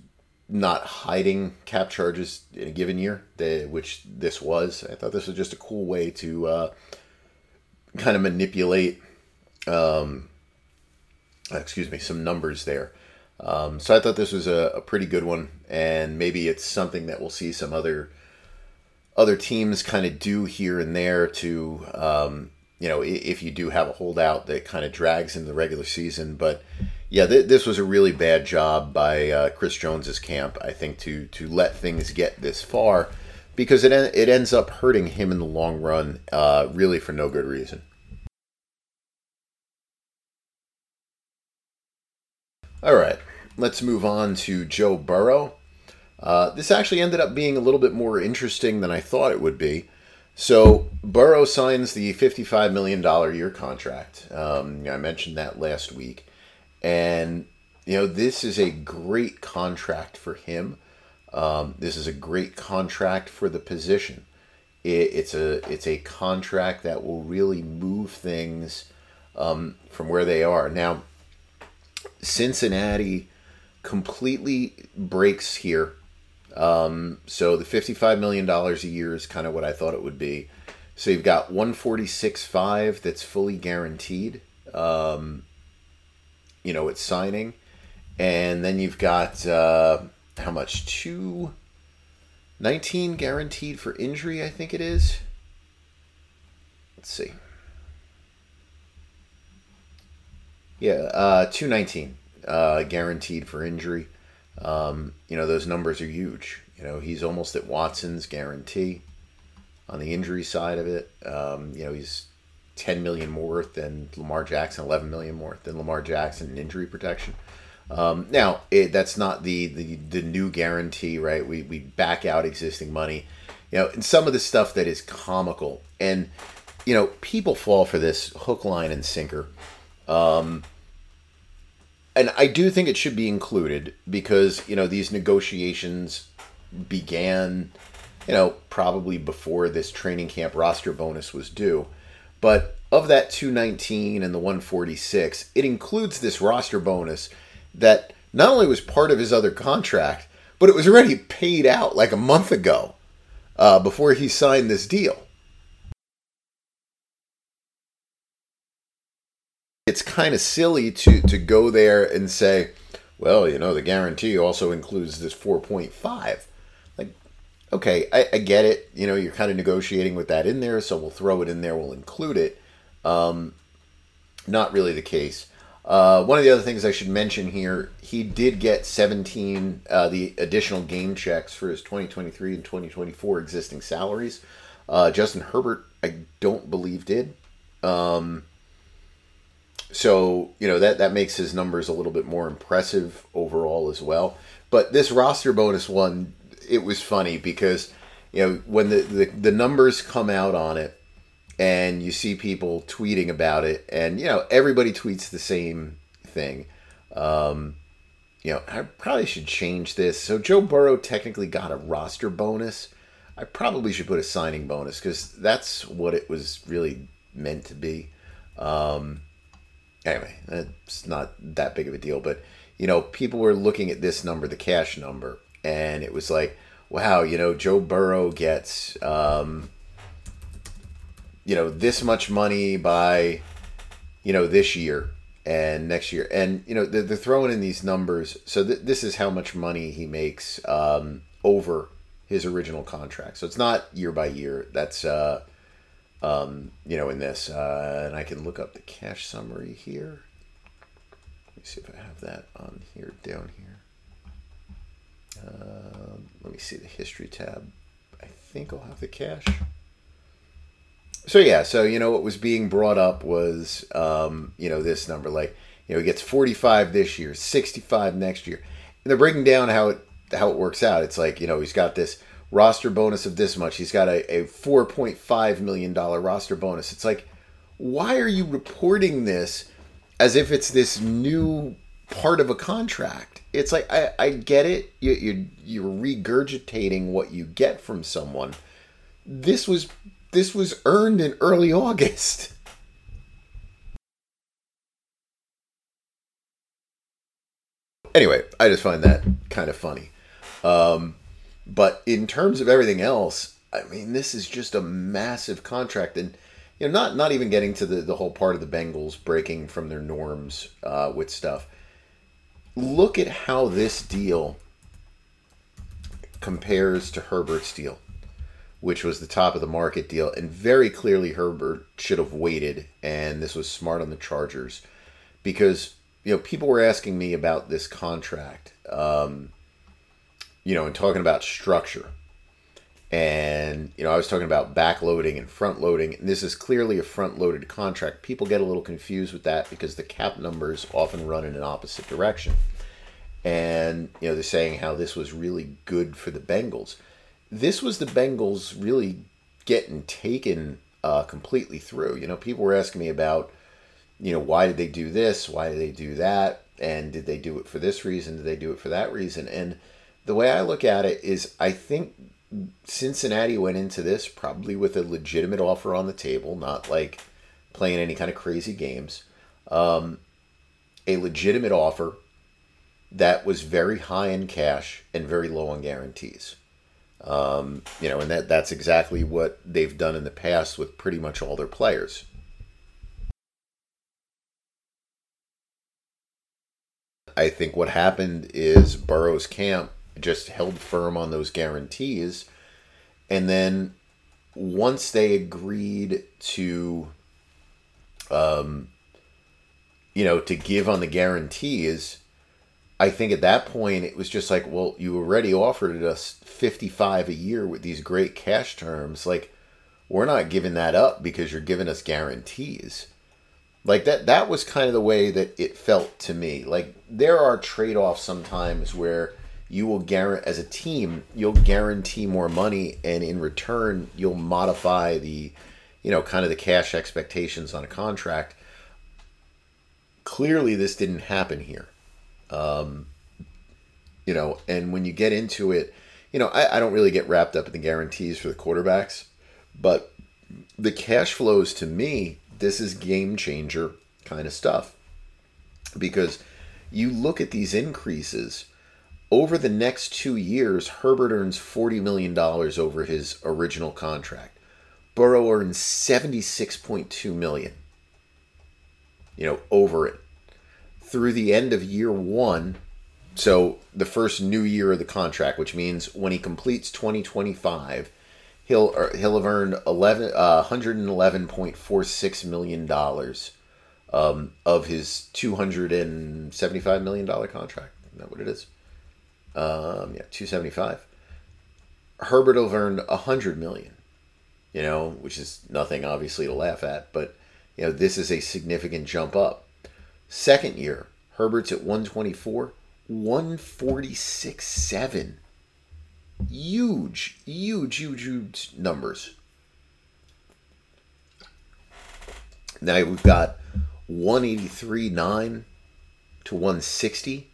not hiding cap charges in a given year, the, which this was. I thought this was just a cool way to uh, kind of manipulate, um, excuse me, some numbers there. Um, so I thought this was a, a, pretty good one, and maybe it's something that we'll see some other other teams kind of do here and there to, um, you know, if you do have a holdout that kind of drags in the regular season, but yeah, th- this was a really bad job by uh, Chris Jones's camp. I think to to let things get this far because it en- it ends up hurting him in the long run, uh, really for no good reason. All right, let's move on to Joe Burrow. Uh, this actually ended up being a little bit more interesting than I thought it would be. So Burrow signs the $55 million year contract. Um, I mentioned that last week. And, you know, this is a great contract for him. Um, this is a great contract for the position. It, it's a it's a contract that will really move things um, from where they are now. Cincinnati completely breaks here. Um, so the $55 million a year is kind of what I thought it would be. So you've got 146.5 that's fully guaranteed. Um, you know, it's signing. And then you've got uh, how much? Two 19 guaranteed for injury, I think it is. Let's see. Yeah, uh, 219 uh, guaranteed for injury. Um, you know, those numbers are huge. You know, he's almost at Watson's guarantee on the injury side of it. Um, you know, he's 10 million more than Lamar Jackson, 11 million more than Lamar Jackson in injury protection. Um, now, it, that's not the, the, the new guarantee, right? We, we back out existing money. You know, and some of the stuff that is comical. And, you know, people fall for this hook, line, and sinker. Um, and I do think it should be included because, you know, these negotiations began, you know, probably before this training camp roster bonus was due. But of that 219 and the 146, it includes this roster bonus that not only was part of his other contract, but it was already paid out like a month ago uh, before he signed this deal. It's kind of silly to, to go there and say, well, you know, the guarantee also includes this 4.5. Like, okay, I, I get it. You know, you're kind of negotiating with that in there, so we'll throw it in there, we'll include it. Um, not really the case. Uh, one of the other things I should mention here, he did get 17 uh, the additional game checks for his 2023 and 2024 existing salaries. Uh, Justin Herbert, I don't believe did. Um, so you know that that makes his numbers a little bit more impressive overall as well. But this roster bonus one, it was funny because you know when the, the, the numbers come out on it, and you see people tweeting about it, and you know everybody tweets the same thing. Um, you know, I probably should change this. So Joe Burrow technically got a roster bonus. I probably should put a signing bonus because that's what it was really meant to be. Um, anyway, it's not that big of a deal, but you know, people were looking at this number, the cash number, and it was like, wow, you know, Joe Burrow gets um, you know this much money by you know this year and next year. And you know they're, they're throwing in these numbers. So th- this is how much money he makes um, over his original contract. So it's not year by year. That's uh, um, you know in this uh, and i can look up the cash summary here. Let me see if i have that on here down here. Uh, let me see the history tab. I think i'll have the cash so yeah, so you know what was being brought up was um, you know this number, like you know he gets forty five this year, sixty five next year, and they're breaking down how it how it works out. It's like you know he's got this roster bonus of this much, he's got a, a four point five million dollar roster bonus. It's like why are you reporting this as if it's this new part of a contract? It's like I, I get it, you, you you're regurgitating what you get from someone. This was this was earned in early August. Anyway, I just find that kind of funny. Um, but in terms of everything else, I mean, this is just a massive contract, and you know, not not even getting to the the whole part of the Bengals breaking from their norms uh, with stuff. Look at how this deal compares to Herbert's deal which was the top of the market deal. And very clearly, Herbert should have waited, and this was smart on the Chargers because you know people were asking me about this contract, um, you know, and talking about structure. And you know, I was talking about backloading and front loading, and this is clearly a front loaded contract. People get a little confused with that because the cap numbers often run in an opposite direction. And you know, they're saying how this was really good for the Bengals this was the Bengals really getting taken uh, completely through. You know, people were asking me about, you know, why did they do this? Why did they do that? And did they do it for this reason? Did they do it for that reason? And the way I look at it is, I think Cincinnati went into this probably with a legitimate offer on the table, not like playing any kind of crazy games. um, a legitimate offer that was very high in cash and very low on guarantees. Um, you know, and that that's exactly what they've done in the past with pretty much all their players. I think what happened is Burrow's camp just held firm on those guarantees, and then once they agreed to, um, you know, to give on the guarantees, I think at that point it was just like, well, you already offered us 55 a year with these great cash terms. Like, we're not giving that up because you're giving us guarantees. Like that that was kind of the way that it felt to me. Like there are trade-offs sometimes where you will guarantee as a team, you'll guarantee more money and in return you'll modify the you know, kind of the cash expectations on a contract. Clearly this didn't happen here. Um, you know, and when you get into it, you know, I, I don't really get wrapped up in the guarantees for the quarterbacks, but the cash flows to me, this is game changer kind of stuff. Because you look at these increases over the next two years, Herbert earns $40 million over his original contract. Burrow earns 76.2 million, You know, over it through the end of year one, so the first new year of the contract, which means when he completes 2025, he'll er, he'll have earned 11 uh, 111.46 million dollars um, of his 275 million dollar contract. Is that what it is? Um, yeah, 275. Herbert will earned 100 million. You know, which is nothing obviously to laugh at, but you know this is a significant jump up. Second year, Herbert's at 124, 146 7. Huge, huge, huge, huge numbers. Now we've got 183 9 to 160.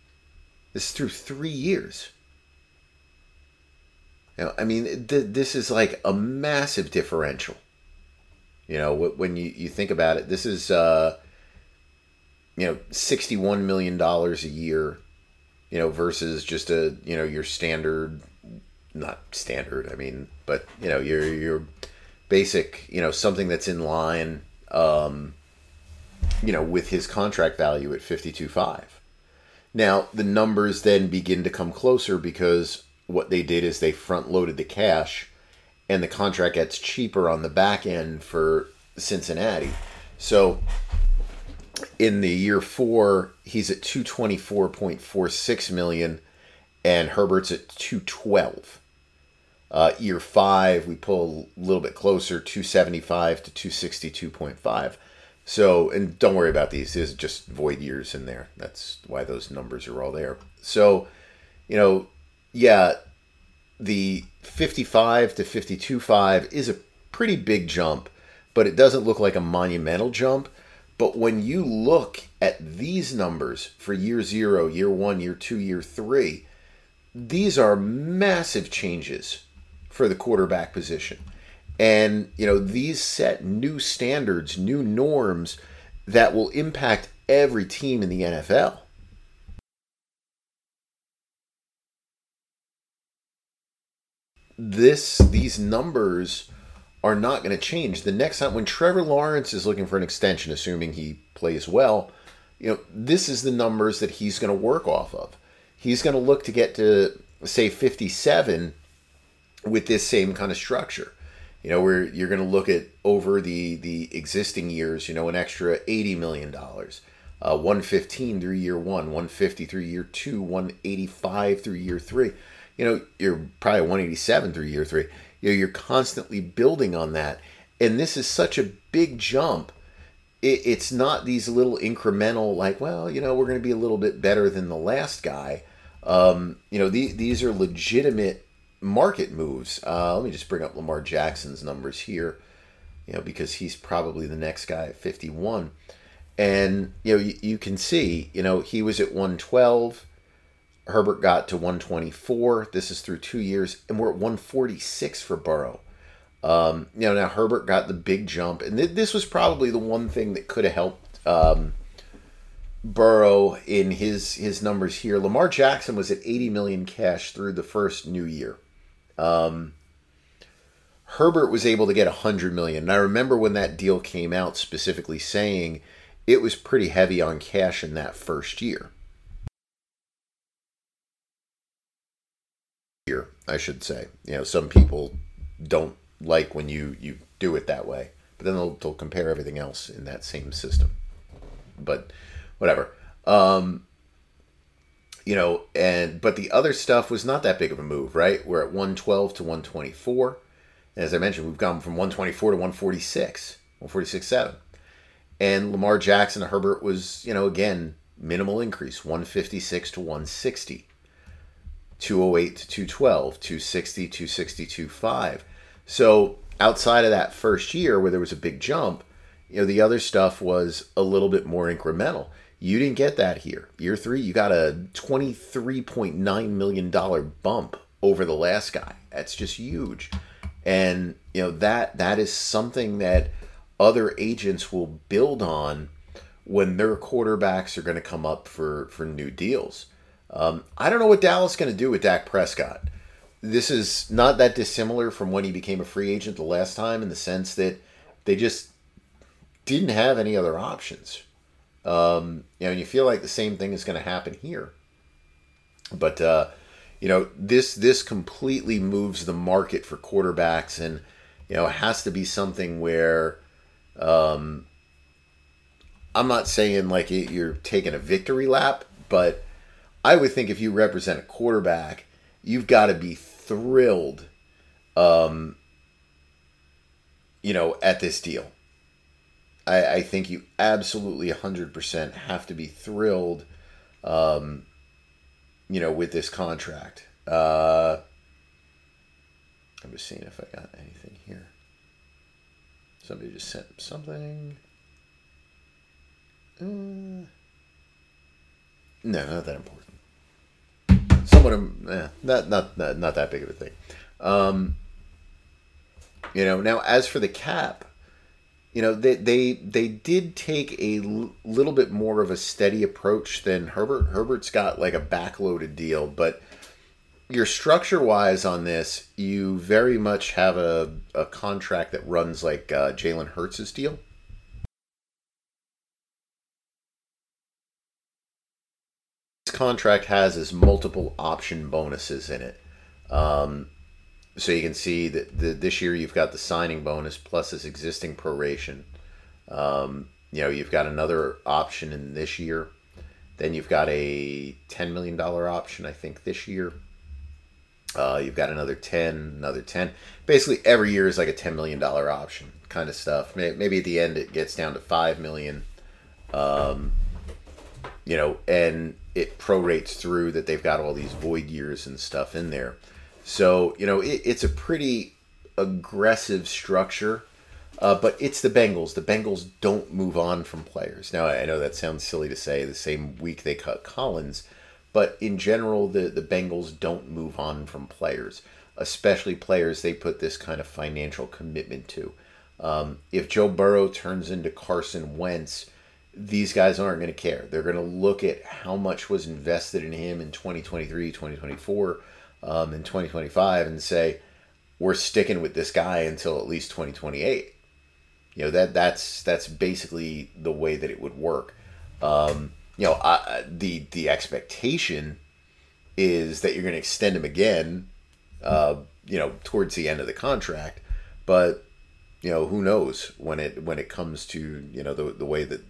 This is through three years. Now, I mean, th- this is like a massive differential. You know, when you, you think about it, this is uh, you know, $61 million a year, you know, versus just a, you know, your standard, not standard, I mean, but, you know, your, your basic, you know, something that's in line, um, you know, with his contract value at 52.5. Now, the numbers then begin to come closer because what they did is they front loaded the cash and the contract gets cheaper on the back end for Cincinnati. So in the year four, he's at 224.46 million, and Herbert's at 212. Uh, year five, we pull a little bit closer, 275 to 262.5. So, and don't worry about these. There's just void years in there. That's why those numbers are all there. So, you know, yeah, the 55 to 52.5 is a pretty big jump, but it doesn't look like a monumental jump. But when you look at these numbers for year zero, year one, year two, year three, these are massive changes for the quarterback position. And, you know, these set new standards, new norms that will impact every team in the NFL. This these numbers are not going to change. The next time when Trevor Lawrence is looking for an extension, assuming he plays well, you know, this is the numbers that he's going to work off of. He's going to look to get to say 57 with this same kind of structure. You know, where you're going to look at over the the existing years, you know, an extra 80 million dollars. Uh, 115 through year one, 150 through year two, 185 through year three. You know, you're probably 187 through year three you know, you're constantly building on that. And this is such a big jump. It, it's not these little incremental, like, well, you know, we're going to be a little bit better than the last guy. Um, you know, the, these are legitimate market moves. Uh, let me just bring up Lamar Jackson's numbers here, you know, because he's probably the next guy at 51. And, you know, you, you can see, you know, he was at 112 Herbert got to 124. This is through two years, and we're at 146 for Burrow. Um, you know, now Herbert got the big jump, and th- this was probably the one thing that could have helped um, Burrow in his his numbers here. Lamar Jackson was at 80 million cash through the first new year. Um, Herbert was able to get a 100 million. And I remember when that deal came out specifically saying it was pretty heavy on cash in that first year. Year, I should say. You know, some people don't like when you you do it that way, but then they'll, they'll compare everything else in that same system. But whatever. Um, you know, and but the other stuff was not that big of a move, right? We're at 112 to 124. As I mentioned, we've gone from 124 to 146, 146 7. And Lamar Jackson to Herbert was, you know, again, minimal increase, 156 to 160. 208 to 212, 260, 260, 5. So outside of that first year where there was a big jump, you know, the other stuff was a little bit more incremental. You didn't get that here. Year three, you got a $23.9 million bump over the last guy. That's just huge. And, you know, that that is something that other agents will build on when their quarterbacks are going to come up for, for new deals. Um, I don't know what Dallas is going to do with Dak Prescott. This is not that dissimilar from when he became a free agent the last time in the sense that they just didn't have any other options. Um, you know, and you feel like the same thing is going to happen here. But uh, you know, this this completely moves the market for quarterbacks, and you know, it has to be something where. Um, I'm not saying like you're taking a victory lap, but I would think if you represent a quarterback, you've got to be thrilled, um, you know, at this deal. I, I think you absolutely 100% have to be thrilled, um, you know, with this contract. Uh, I'm just seeing if I got anything here. Somebody just sent something. Uh, no, not that important. Somewhat, eh, not, not not not that big of a thing. Um, you know, now as for the cap, you know they they they did take a l- little bit more of a steady approach than Herbert. Herbert's got like a backloaded deal, but your structure wise on this, you very much have a, a contract that runs like uh, Jalen Hurts' deal. This contract has is multiple option bonuses in it. Um, so you can see that the, this year you've got the signing bonus plus this existing proration. Um, you know, you've got another option in this year. Then you've got a $10 million option, I think, this year. Uh, you've got another 10, another 10. Basically, every year is like a $10 million option kind of stuff. Maybe at the end it gets down to 5 million. Um, you know, and it prorates through that they've got all these void years and stuff in there. So, you know, it, it's a pretty aggressive structure, uh, but it's the Bengals. The Bengals don't move on from players. Now, I know that sounds silly to say the same week they cut Collins, but in general, the, the Bengals don't move on from players, especially players they put this kind of financial commitment to. Um, if Joe Burrow turns into Carson Wentz, these guys aren't going to care. They're going to look at how much was invested in him in 2023, 2024 um, in 2025 and say we're sticking with this guy until at least 2028 you know that that's that's basically the way that it would work. Um, you know I, the the expectation is that you're going to extend him again uh, you know towards the end of the contract but you know who knows when it when it comes to you know the the way that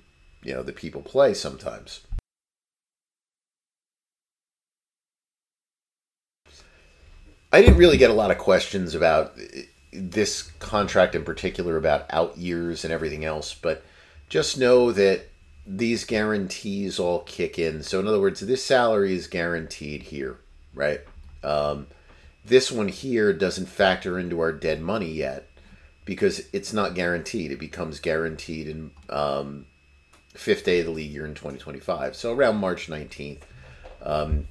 you know the people play sometimes I didn't really get a lot of questions about this contract in particular, about out years and everything else, but just know that these guarantees all kick in. So, in other words, this salary is guaranteed here, right? Um, this one here doesn't factor into our dead money yet because it's not guaranteed. It becomes guaranteed in um, fifth day of the league year in 2025. So, around March 19th, um,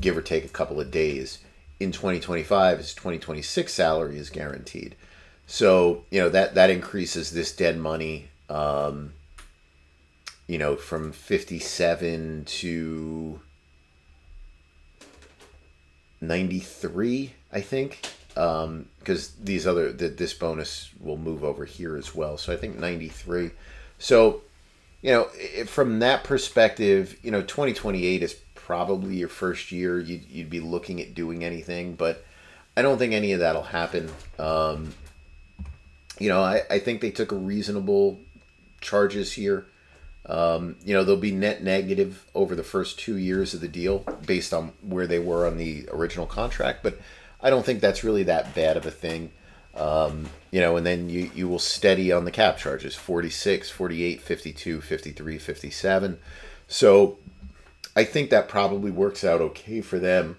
give or take a couple of days in 2025 his 2026 salary is guaranteed so you know that that increases this dead money um, you know, from 57 to 93, I think. Um, because um, these other, the, this bonus will move over here as well. So I think 93. So, you know, from that perspective, you know, 2028 is probably your first year you'd, you'd be looking at doing anything, but I don't think any of that'll happen. Um, you know, I, I think they took a reasonable charges here. Um, you know, they'll be net negative over the first two years of the deal based on where they were on the original contract, but I don't think that's really that bad of a thing. Um, you know, and then you, you will steady on the cap charges 46, 48, 52, 53, 57. So I think that probably works out okay for them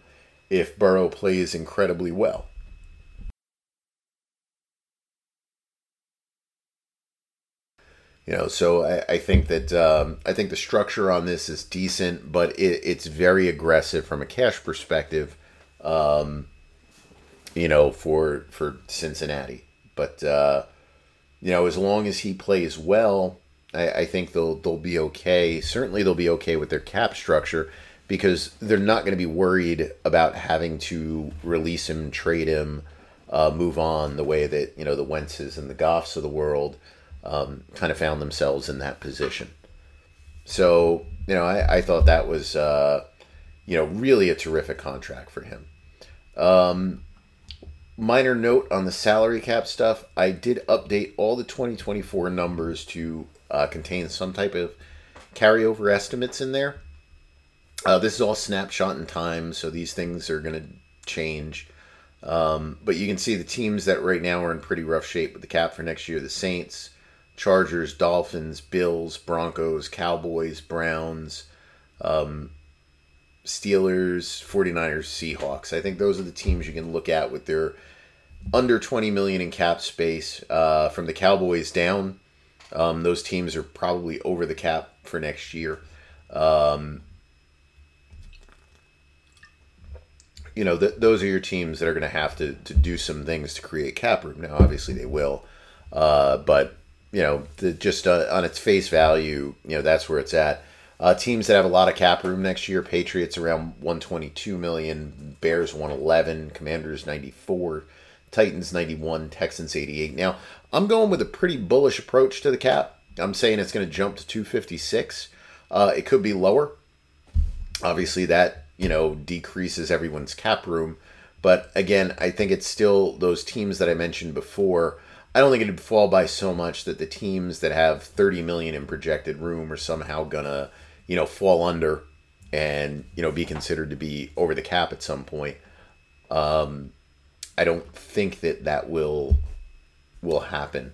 if Burrow plays incredibly well. You know, so I, I think that um, I think the structure on this is decent, but it, it's very aggressive from a cash perspective. Um, you know, for for Cincinnati, but uh, you know, as long as he plays well, I, I think they'll they'll be okay. Certainly, they'll be okay with their cap structure because they're not going to be worried about having to release him, trade him, uh, move on the way that you know the Wentzes and the Goffs of the world um, kind of found themselves in that position. So, you know, I, I thought that was, uh, you know, really a terrific contract for him. Um, minor note on the salary cap stuff I did update all the 2024 numbers to uh, contain some type of carryover estimates in there. Uh, this is all snapshot in time, so these things are going to change. Um, but you can see the teams that right now are in pretty rough shape with the cap for next year the Saints, Chargers, Dolphins, Bills, Broncos, Cowboys, Browns, um, Steelers, 49ers, Seahawks. I think those are the teams you can look at with their under 20 million in cap space. Uh, from the Cowboys down, um, those teams are probably over the cap for next year. Um, you know, th- those are your teams that are going to have to to do some things to create cap room. Now, obviously, they will, uh, but you know, the, just uh, on its face value, you know, that's where it's at. Uh, teams that have a lot of cap room next year: Patriots around 122 million, Bears 111, Commanders 94, Titans 91, Texans 88. Now, I'm going with a pretty bullish approach to the cap. I'm saying it's going to jump to 256. Uh, it could be lower. Obviously, that you know decreases everyone's cap room, but again, I think it's still those teams that I mentioned before I don't think it'd fall by so much that the teams that have 30 million in projected room are somehow gonna, you know, fall under and you know be considered to be over the cap at some point. Um, I don't think that that will will happen.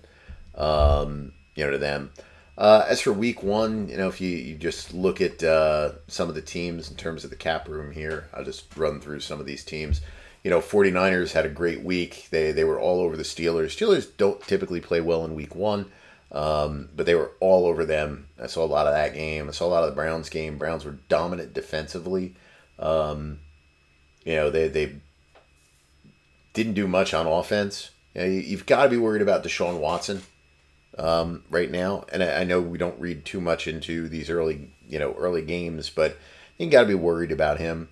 Um, you know, to them. Uh, as for week one, you know, if you, you just look at uh, some of the teams in terms of the cap room here, I'll just run through some of these teams you know, 49ers had a great week. They they were all over the Steelers. Steelers don't typically play well in week one, um, but they were all over them. I saw a lot of that game. I saw a lot of the Browns game. Browns were dominant defensively. Um, you know, they they didn't do much on offense. You know, you've got to be worried about Deshaun Watson um, right now. And I, I know we don't read too much into these early, you know, early games, but you got to be worried about him.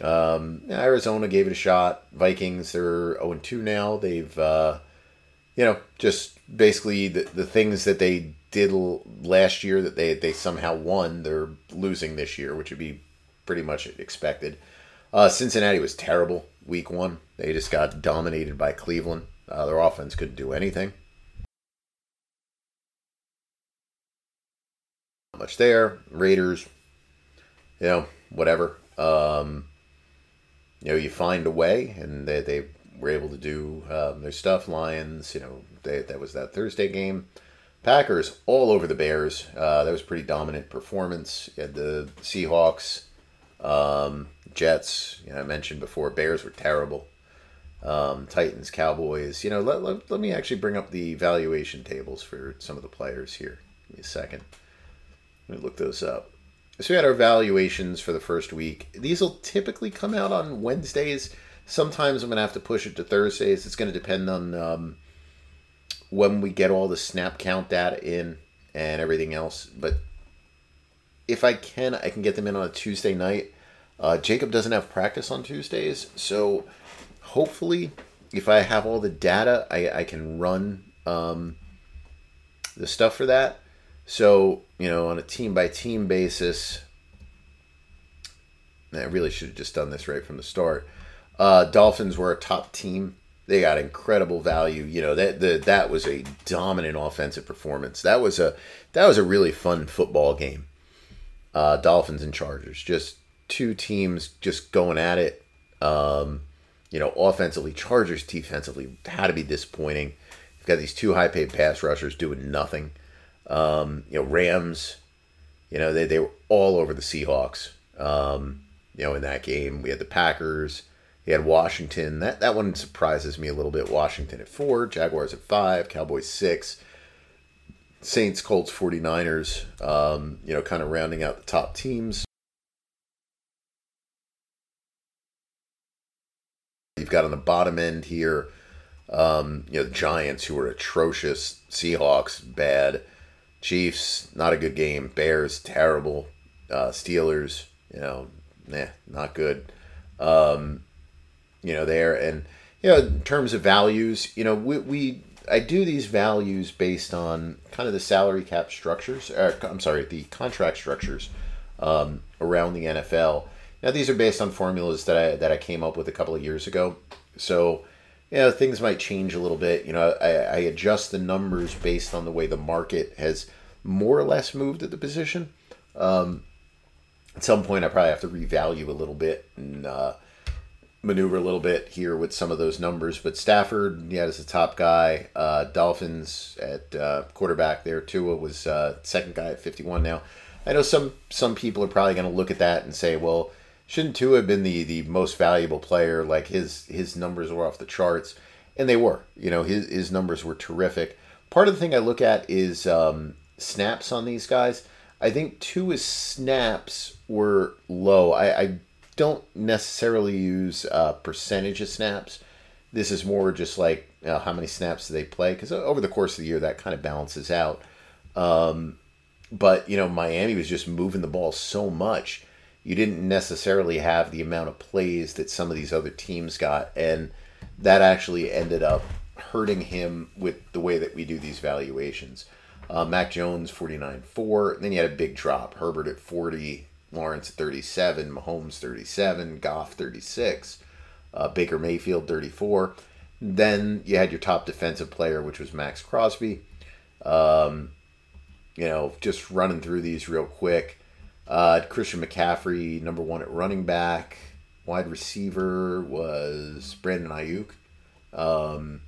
Um, Arizona gave it a shot. Vikings they're 0 2 now. They've, uh, you know, just basically the, the things that they did last year that they, they somehow won, they're losing this year, which would be pretty much expected. Uh, Cincinnati was terrible week one. They just got dominated by Cleveland. Uh, their offense couldn't do anything. Not much there. Raiders, you know, whatever. Um, you know, you find a way, and they, they were able to do um, their stuff. Lions, you know, they, that was that Thursday game. Packers all over the Bears. Uh, that was pretty dominant performance. You had the Seahawks, um, Jets. You know, I mentioned before, Bears were terrible. Um, Titans, Cowboys. You know, let, let, let me actually bring up the valuation tables for some of the players here. Give me a second. Let me look those up. So we had our valuations for the first week. These will typically come out on Wednesdays. Sometimes I'm going to have to push it to Thursdays. It's going to depend on um, when we get all the snap count data in and everything else. But if I can, I can get them in on a Tuesday night. Uh, Jacob doesn't have practice on Tuesdays, so hopefully, if I have all the data, I, I can run um, the stuff for that. So, you know, on a team by team basis, I really should have just done this right from the start. Uh, Dolphins were a top team. They got incredible value. You know that the, that was a dominant offensive performance. That was a that was a really fun football game. Uh, Dolphins and Chargers, just two teams just going at it. Um, you know, offensively, Chargers defensively had to be disappointing. You've got these two high paid pass rushers doing nothing. Um, you know, Rams, you know, they, they were all over the Seahawks. Um, you know, in that game, we had the Packers, you had Washington. That, that one surprises me a little bit. Washington at four, Jaguars at five, Cowboys six, Saints, Colts, 49ers, um, you know, kind of rounding out the top teams. You've got on the bottom end here, um, you know, the Giants, who were atrocious, Seahawks, bad, Chiefs, not a good game, Bears, terrible, uh, Steelers, you know, nah, not good. Um, you know, there and you know, in terms of values, you know, we, we I do these values based on kind of the salary cap structures. Or, I'm sorry, the contract structures um, around the NFL. Now these are based on formulas that I that I came up with a couple of years ago. So you know things might change a little bit. You know I, I adjust the numbers based on the way the market has more or less moved at the position. Um, at some point, I probably have to revalue a little bit and uh, maneuver a little bit here with some of those numbers. But Stafford, yeah, is the top guy. Uh, Dolphins at uh, quarterback there. Tua was uh, second guy at 51 now. I know some some people are probably going to look at that and say, well, shouldn't Tua have been the, the most valuable player? Like his his numbers were off the charts, and they were. You know, his his numbers were terrific. Part of the thing I look at is um, snaps on these guys. I think Tua's snaps were low. I, I don't necessarily use uh, percentage of snaps. This is more just like how many snaps do they play because over the course of the year that kind of balances out. Um, but you know, Miami was just moving the ball so much. You didn't necessarily have the amount of plays that some of these other teams got, and that actually ended up hurting him with the way that we do these valuations. Uh, Mac Jones, 49 4. Then you had a big drop. Herbert at 40, Lawrence at 37, Mahomes 37, Goff 36, uh, Baker Mayfield 34. Then you had your top defensive player, which was Maxx Crosby. Um, you know, just running through these real quick. Uh, Christian McCaffrey, number one at running back. Wide receiver was Brandon Aiyuk. Um,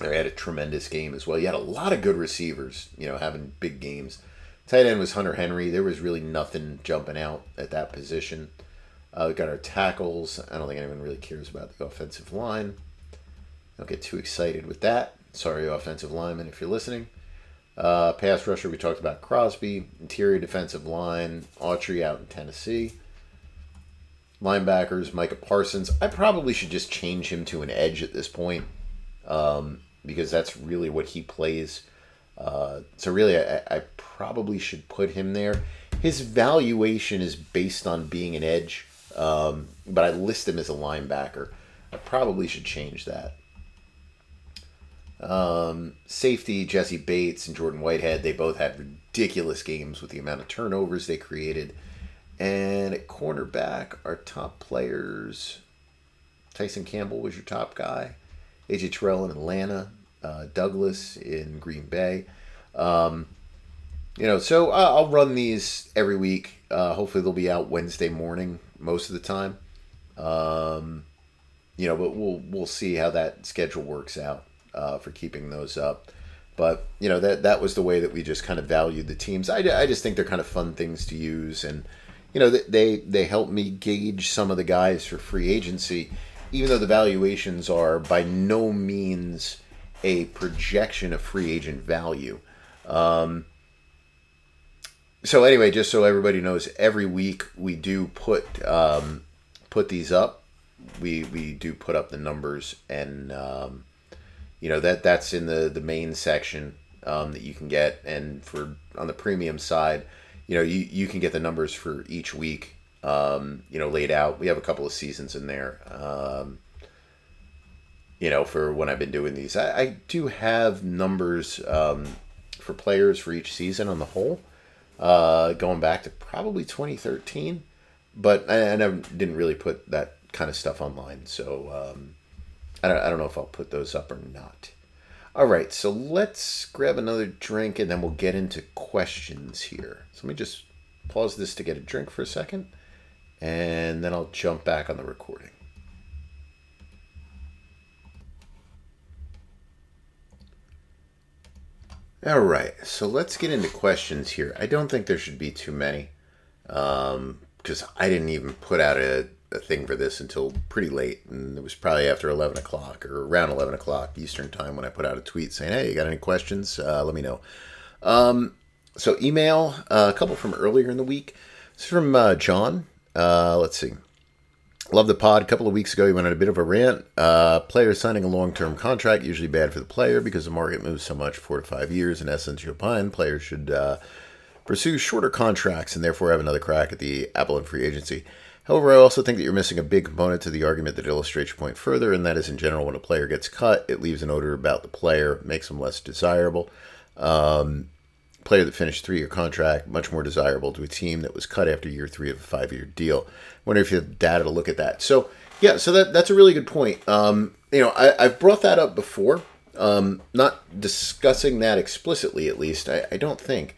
they had a tremendous game as well. You had a lot of good receivers, you know, having big games. Tight end was Hunter Henry. There was really nothing jumping out at that position. Uh, we got our tackles. I don't think anyone really cares about the offensive line. Don't get too excited with that. Sorry, offensive lineman, if you're listening. Uh, pass rusher, we talked about Crosby. Interior defensive line, Autry out in Tennessee. Linebackers, Micah Parsons. I probably should just change him to an edge at this point um, because that's really what he plays. Uh, so really, I, I, probably should put him there. His valuation is based on being an edge, um, but I list him as a linebacker. I probably should change that. Um, safety, Jessie Bates and Jordan Whitehead, they both had ridiculous games with the amount of turnovers they created. And at cornerback, our top players, Tyson Campbell was your top guy. AJ Terrell in Atlanta, uh, Douglas in Green Bay. Um, you know, so I'll run these every week. Uh, hopefully, they'll be out Wednesday morning most of the time. Um, you know, but we'll we'll see how that schedule works out uh, for keeping those up. But you know that that was the way that we just kind of valued the teams. I, I just think they're kind of fun things to use, and you know they they help me gauge some of the guys for free agency, even though the valuations are by no means a projection of free agent value. Um, so anyway, just so everybody knows, every week we do put um, put these up. We we do put up the numbers, and um, you know that that's in the the main section. um, that you can get, and for on the premium side, you know, you you can get the numbers for each week, um, you know, laid out. We have a couple of seasons in there. Um, you know, for when I've been doing these, I, I do have numbers um, for players for each season on the whole, uh, going back to probably 2013. But I, I never didn't really put that kind of stuff online, so um, I, don't, I don't know if I'll put those up or not. All right, so let's grab another drink and then we'll get into questions here. So let me just pause this to get a drink for a second, and then I'll jump back on the recording. All right, so let's get into questions here. I don't think there should be too many because um, I didn't even put out a, a, thing for this until pretty late, and it was probably after 11 o'clock or around 11 o'clock Eastern time when I put out a tweet saying, "Hey, you got any questions? Uh, let me know." Um, so email uh, a couple from earlier in the week. It's from uh, John. Uh, let's see. Love the pod. A couple of weeks ago, he went on a bit of a rant. Uh, players signing a long term contract, usually bad for the player because the market moves so much, four to five years. In essence, you opine players should uh, pursue shorter contracts and therefore have another crack at the Apple and free agency. However, I also think that you're missing a big component to the argument that illustrates your point further, and that is in general, when a player gets cut, it leaves an odor about the player, makes them less desirable. Um, player that finished three year contract, much more desirable to a team that was cut after year three of a five year deal. I Wonder if you have data to look at that. So yeah, so that that's a really good point. Um, you know, I, have brought that up before. Um, not discussing that explicitly, at least. I, I don't think.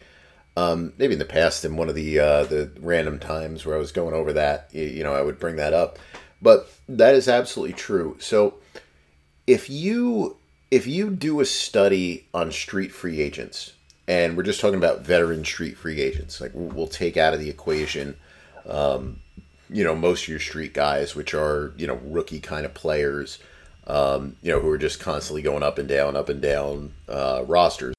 Um, maybe in the past, in one of the uh, the random times where I was going over that, you, know, I would bring that up. But that is absolutely true. So if you if you do a study on street free agents, and we're just talking about veteran street free agents. Like we'll take out of the equation, um, you know, most of your street guys, which are you know rookie kind of players, um, you know, who are just constantly going up and down, up and down uh, rosters.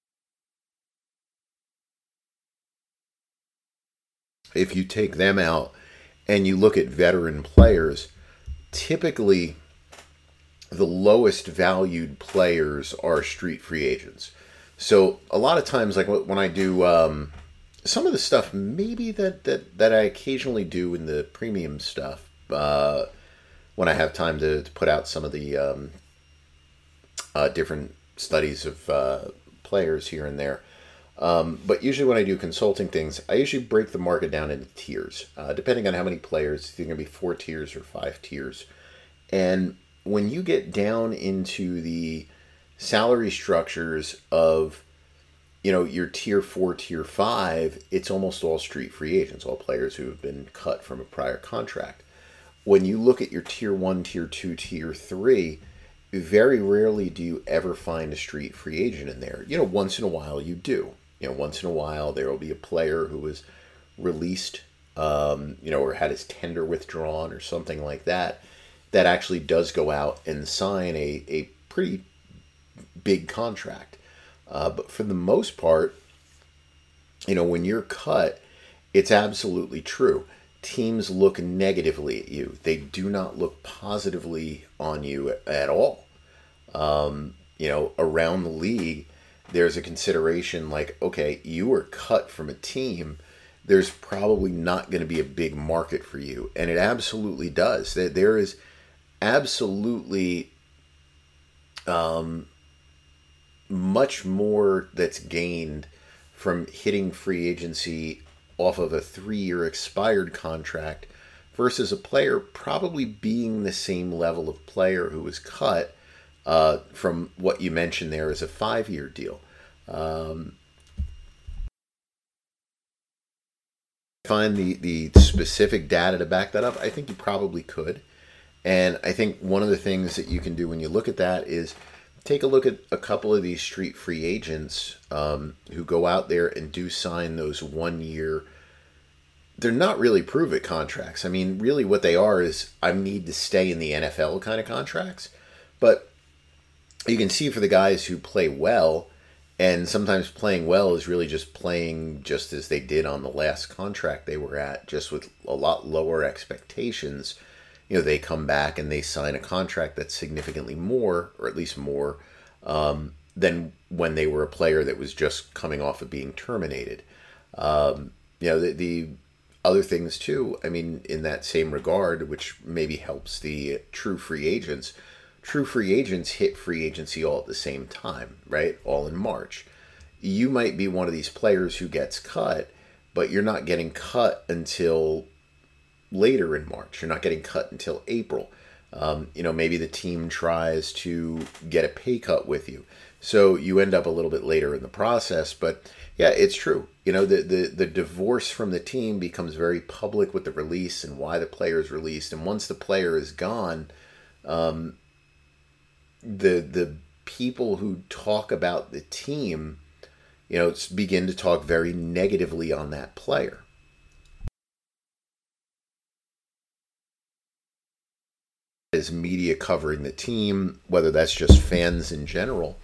If you take them out and you look at veteran players, typically the lowest valued players are street free agents. So a lot of times, like when I do um, some of the stuff, maybe that, that that I occasionally do in the premium stuff, uh, when I have time to, to put out some of the um, uh, different studies of uh, players here and there. Um, but usually, when I do consulting things, I usually break the market down into tiers, uh, depending on how many players. It's going to be four tiers or five tiers. And when you get down into the salary structures of you know your tier four tier five it's almost all street free agents all players who have been cut from a prior contract when you look at your tier one tier two tier three very rarely do you ever find a street free agent in there you know once in a while you do you know once in a while there will be a player who was released um, you know or had his tender withdrawn or something like that that actually does go out and sign a, a pretty big contract. Uh, but for the most part, you know, when you're cut, it's absolutely true. Teams look negatively at you. They do not look positively on you at all. Um, you know, around the league, there's a consideration like, okay, you were cut from a team. There's probably not going to be a big market for you. And it absolutely does. There is absolutely um, much more that's gained from hitting free agency off of a three year expired contract versus a player probably being the same level of player who was cut uh, from what you mentioned there is a five year deal. Um, find the, the specific data to back that up, I think you probably could. And I think one of the things that you can do when you look at that is take a look at a couple of these street free agents um, who go out there and do sign those one year they're not really prove it contracts i mean really what they are is i need to stay in the nfl kind of contracts but you can see for the guys who play well and sometimes playing well is really just playing just as they did on the last contract they were at just with a lot lower expectations you know they come back and they sign a contract that's significantly more or at least more um, than when they were a player that was just coming off of being terminated. Um, you know, the, the other things too, I mean, in that same regard, which maybe helps the true free agents, true free agents hit free agency all at the same time, right? All in March. You might be one of these players who gets cut, but you're not getting cut until later in March. You're not getting cut until April. Um, you know, maybe the team tries to get a pay cut with you. So you end up a little bit later in the process. But yeah, it's true. You know, the, the, the divorce from the team becomes very public with the release and why the player is released. And once the player is gone, um, the the people who talk about the team, you know, begin to talk very negatively on that player. Is media covering the team, whether that's just fans in general.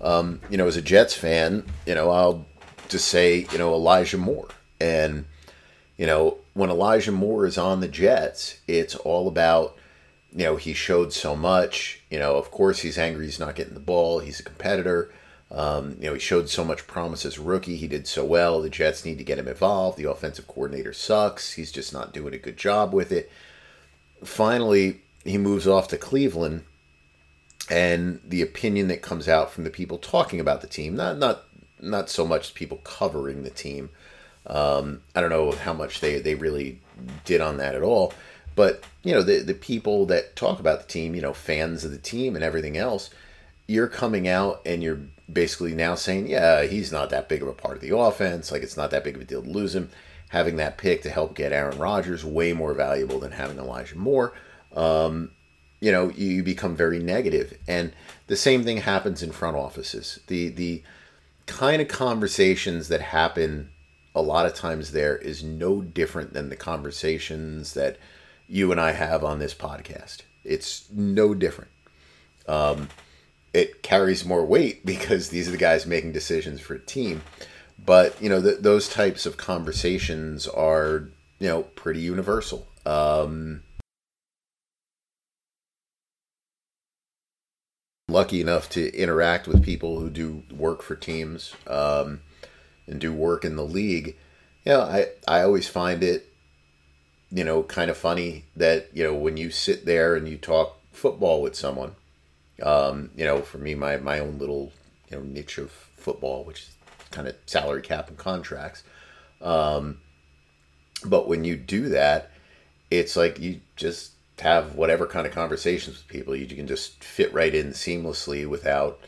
Um, you know, as a Jets fan, you know, I'll just say, you know, Elijah Moore. And, you know, when Elijah Moore is on the Jets, it's all about, you know, he showed so much. You know, of course, he's angry he's not getting the ball. He's a competitor. Um, you know, he showed so much promise as a rookie. He did so well. The Jets need to get him involved. The offensive coordinator sucks. He's just not doing a good job with it. Finally, he moves off to Cleveland, and the opinion that comes out from the people talking about the team, not not not so much people covering the team. Um, I don't know how much they, they really did on that at all, but you know the the people that talk about the team, you know, fans of the team and everything else, you're coming out and you're basically now saying, yeah, he's not that big of a part of the offense. Like it's not that big of a deal to lose him. Having that pick to help get Aaron Rodgers way more valuable than having Elijah Moore um, you know, you become very. And the same thing happens in front offices. The the kind of conversations that happen a lot of times there is no different than the conversations that you and I have on this podcast. It's no different. Um, it carries more weight because these are the guys making decisions for a team. But you know, th- those types of conversations are you know pretty universal. Um, lucky enough to interact with people who do work for teams um, and do work in the league, you know, I, I always find it, you know, kind of funny that, you know, when you sit there and you talk football with someone, um, you know, for me, my, my own little, you know, niche of football, which is kind of salary cap and contracts. Um, but when you do that, it's like you just have whatever kind of conversations with people. You, can just fit right in seamlessly without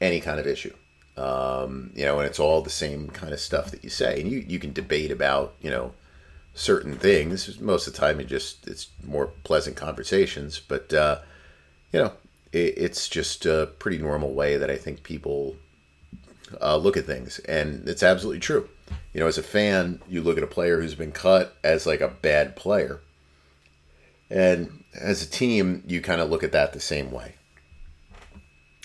any kind of issue. Um, you know, and it's all the same kind of stuff that you say. And you, you can debate about, you know, certain things. Most of the time, it just it's more pleasant conversations. But uh, you know, it, it's just a pretty normal way that I think people uh, look at things, and it's absolutely true. You know, as a fan, you look at a player who's been cut as like a bad player, and as a team, you kind of look at that the same way.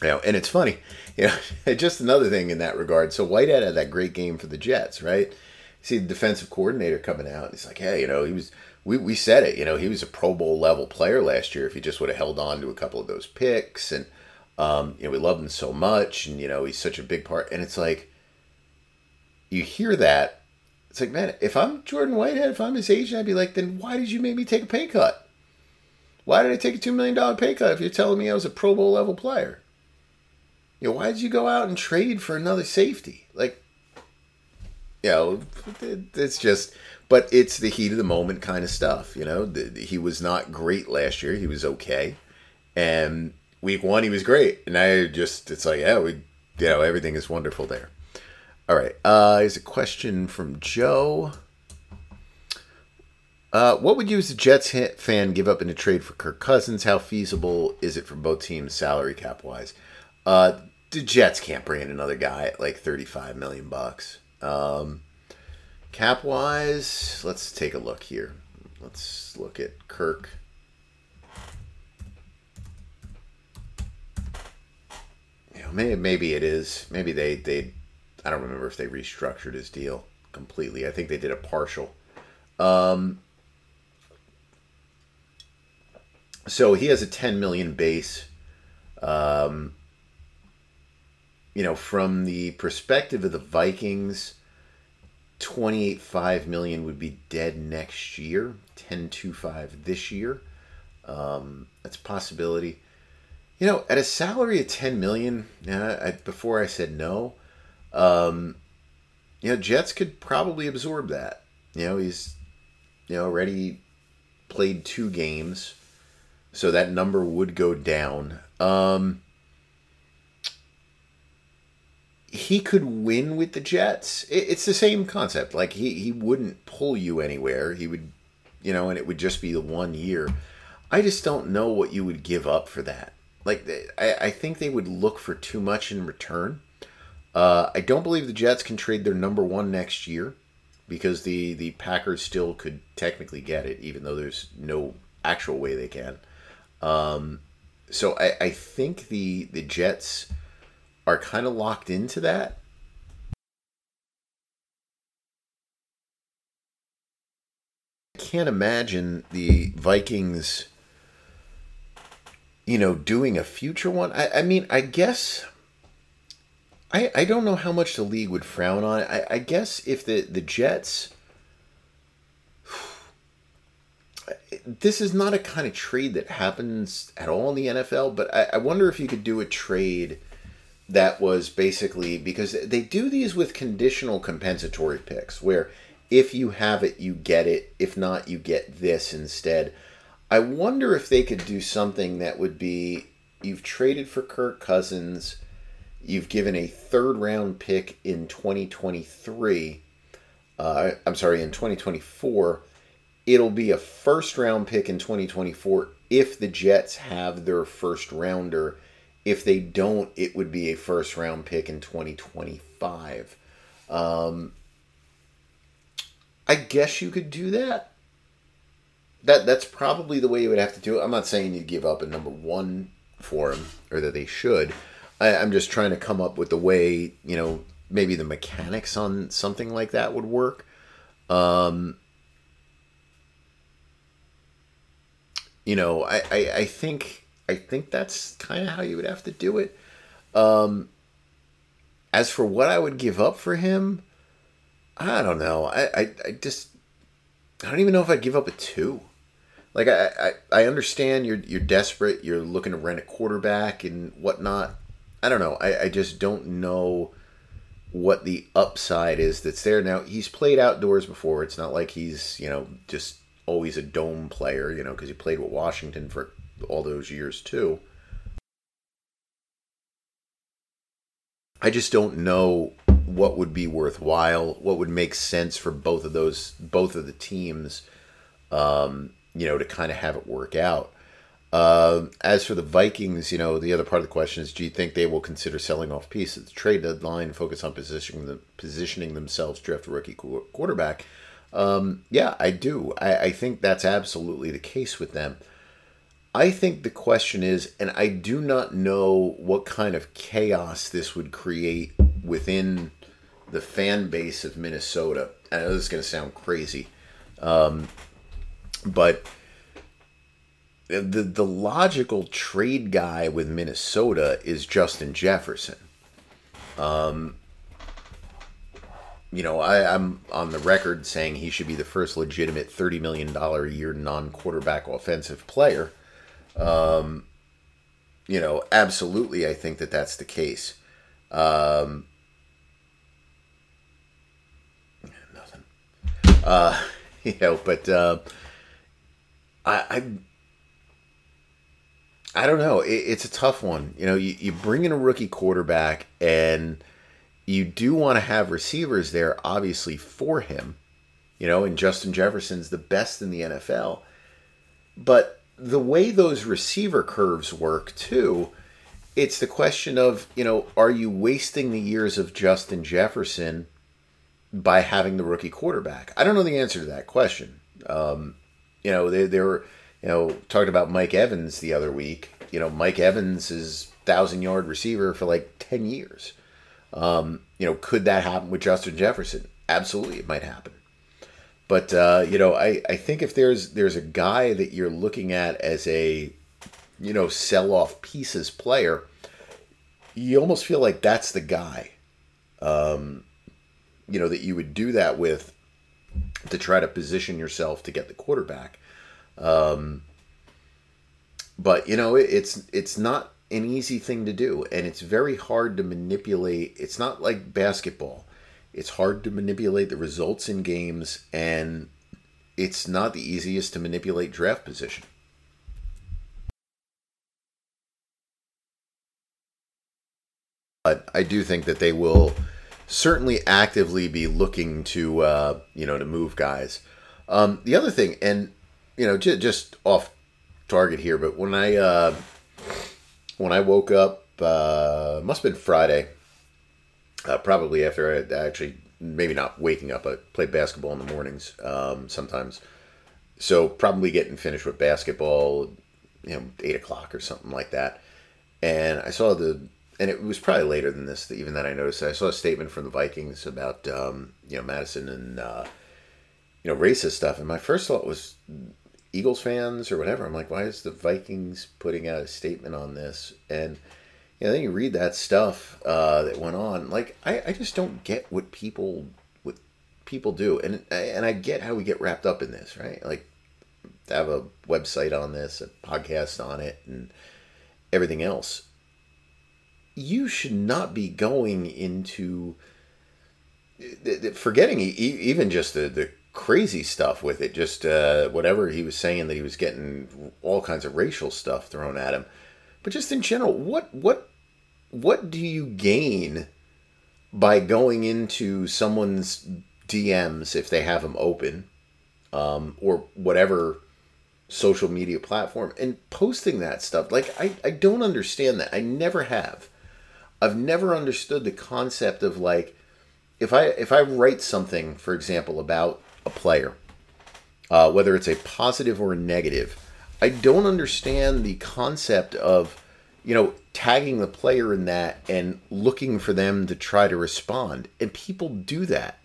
You know, and it's funny, you know, just another thing in that regard. So Whitehead had that great game for the Jets, right? See the defensive coordinator coming out. He's like, hey, you know, he was. We, we said it, you know, he was a Pro Bowl level player last year if he just would have held on to a couple of those picks. And, um, you know, we loved him so much. And, you know, he's such a big part. And it's like, you hear that. It's like, man, if I'm Jordan Whitehead, if I'm his agent, I'd be like, then why did you make me take a pay cut? Why did I take a $2 million pay cut if you're telling me I was a Pro Bowl level player? You know, why did you go out and trade for another safety? Like, you know, it's just, but it's the heat of the moment kind of stuff. You know, he was not great last year. He was okay. And week one, he was great. And I just, it's like, yeah, we, you know, everything is wonderful there. All right. Uh, here's a question from Joe. Uh, what would you, as a Jets fan, give up in a trade for Kirk Cousins? How feasible is it for both teams, salary cap wise? Uh, the Jets can't bring in another guy at like thirty-five million bucks. Um, cap wise, let's take a look here. Let's look at Kirk. You know, maybe maybe it is. Maybe they they. I don't remember if they restructured his deal completely. I think they did a partial. Um, so he has a 10 million base. Um, you know, from the perspective of the Vikings, 28.5 million would be dead next year, 10.25 this year. Um, that's a possibility. You know, at a salary of 10 million, uh, I, before I said no, um, you know, Jets could probably absorb that. You know, he's, you know, already played two games, so that number would go down. Um, he could win with the Jets. It's the same concept. Like he he wouldn't pull you anywhere. He would, you know, and it would just be the one year. I just don't know what you would give up for that. Like I, I think they would look for too much in return. Uh, I don't believe the Jets can trade their number one next year because the the Packers still could technically get it, even though there's no actual way they can. Um, so I, I think the the Jets are kind of locked into that. I can't imagine the Vikings, you know, doing a future one. I, I mean, I guess. I, I don't know how much the league would frown on it. I, I guess if the, the Jets. This is not a kind of trade that happens at all in the NFL, but I, I wonder if you could do a trade that was basically because they do these with conditional compensatory picks where if you have it you get it. If not you get this instead. I wonder if they could do something that would be you've traded for kirk cousins you've given a third round pick in 2023 uh, i'm sorry in 2024 it'll be a first round pick in 2024 if the jets have their first rounder if they don't, it would be a first round pick in 2025. Um, I guess you could do that. That that's probably the way you would have to do it. I'm not saying you give up a number one for him or that they should. I, I'm just trying to come up with the way you know maybe the mechanics on something like that would work. Um, you know, I, I, I think I think that's kind of how you would have to do it. Um, as for what I would give up for him, I don't know. I, I, I just I don't even know if I'd give up a two. Like I, I, I understand you're you're desperate, you're looking to rent a quarterback and whatnot. I don't know. I, I just don't know what the upside is that's there. Now he's played outdoors before. It's not like he's, you know, just always a dome player, you know, because he played with Washington for all those years too. I just don't know what would be worthwhile, what would make sense for both of those, both of the teams, um, you know, to kind of have it work out. Uh, as for the Vikings, you know, the other part of the question is, do you think they will consider selling off pieces? Trade deadline, focus on positioning the, positioning themselves, draft a rookie quarterback. Um, yeah, I do. I, I think that's absolutely the case with them. I think the question is, and I do not know what kind of chaos this would create within the fan base of Minnesota. I know this is going to sound crazy, um, but the the logical trade guy with Minnesota is Justin Jefferson. Um, you know, I, I'm on the record saying he should be the first legitimate thirty million dollar a year non quarterback offensive player. Um, you know, absolutely, I think that that's the case. Um, nothing. Uh, you know, but uh, I, I, I don't know. It, it's a tough one. You know, you, you bring in a rookie quarterback, and you do want to have receivers there, obviously for him. You know, and Justin Jefferson's the best in the NFL, but the way those receiver curves work too, it's the question of, you know, are you wasting the years of Justin Jefferson by having the rookie quarterback? I don't know the answer to that question. Um, you know, they, they were, you know, talked about Mike Evans the other week. You know, Mike Evans is thousand yard receiver for like 10 years. Um, you know, could that happen with Justin Jefferson? Absolutely, it might happen. But uh, you know, I, I think if there's there's a guy that you're looking at as a you know sell off pieces player, you almost feel like that's the guy, um, you know, that you would do that with to try to position yourself to get the quarterback. Um, but you know, it, it's it's not an easy thing to do, and it's very hard to manipulate. It's not like basketball. It's hard to manipulate the results in games, and it's not the easiest to manipulate draft position. But I do think that they will certainly actively be looking to uh, you know to move guys. Um, the other thing, and you know, j- just off target here, but when I uh, when I woke up, uh, must have been Friday, uh, probably after I actually maybe not waking up. I play basketball in the mornings um, sometimes, so probably getting finished with basketball, you know, eight o'clock or something like that. And I saw the, and it was probably later than this, even that I noticed. I saw a statement from the Vikings about um, you know Mattison and uh, you know racist stuff, and my first thought was Eagles fans or whatever. I'm like, why is the Vikings putting out a statement on this? And know, then you read that stuff uh, that went on. Like, I, I just don't get what people what people do, and and I get how we get wrapped up in this, right? Like, have a website on this, a podcast on it, and everything else. You should not be going into forgetting even just the, the crazy stuff with it. Just uh, whatever he was saying that he was getting all kinds of racial stuff thrown at him. But just in general, what what what do you gain by going into someone's DMs if they have them open, um, or whatever social media platform and posting that stuff? Like I, I don't understand that. I never have. I've never understood the concept of like if I if I write something, for example, about a player, uh, whether it's a positive or a negative. I don't understand the concept of, you know, tagging the player in that and looking for them to try to respond. And people do that.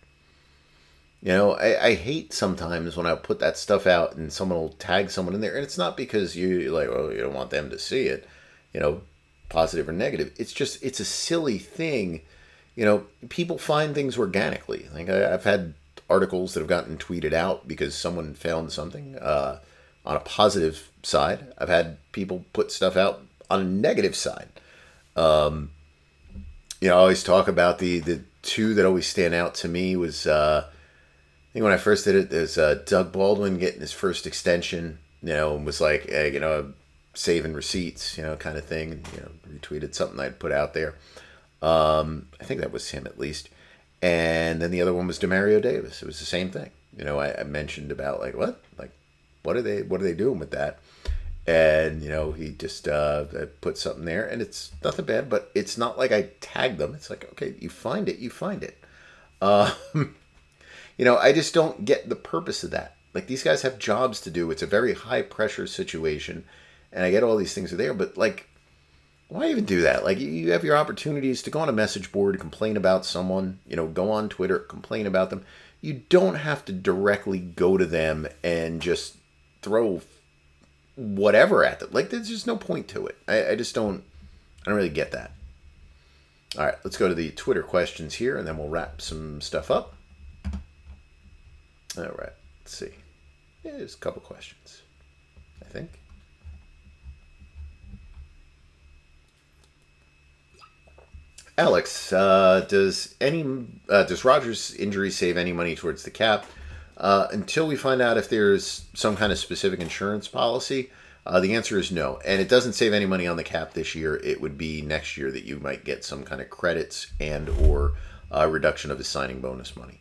You know, I, I hate sometimes when I put that stuff out and someone will tag someone in there. And it's not because you like, well, you don't want them to see it, you know, positive or negative. It's just, it's a silly thing. You know, people find things organically. Like I, I've had articles that have gotten tweeted out because someone found something uh, on a positive side. I've had people put stuff out on a negative side. Um, you know, I always talk about the the two that always stand out to me was uh, I think when I first did it, there's uh, Doug Baldwin getting his first extension. You know, and was like, hey, you know, saving receipts, you know, kind of thing. You know, retweeted something I'd put out there. Um, I think that was him at least. And then the other one was Demario Davis. It was the same thing. You know, I, I mentioned about like what, like, what are they, what are they doing with that? And you know, he just uh, put something there, and it's nothing bad, but it's not like I tagged them. It's like, okay, you find it, you find it. Um, you know, I just don't get the purpose of that. Like these guys have jobs to do. It's a very high pressure situation, and I get all these things are there, but like why even do that? Like you have your opportunities to go on a message board, complain about someone, you know, go on Twitter, complain about them. You don't have to directly go to them and just throw whatever at them. Like there's just no point to it. I, I just don't I don't really get that. All right, let's go to the Twitter questions here and then we'll wrap some stuff up. All right, let's see. Yeah, there's a couple questions, I think. Alex, uh, does any uh, does Rodgers' injury save any money towards the cap? Uh, until we find out if there's some kind of specific insurance policy, uh, the answer is no. And it doesn't save any money on the cap this year. It would be next year that you might get some kind of credits and or uh, reduction of his signing bonus money.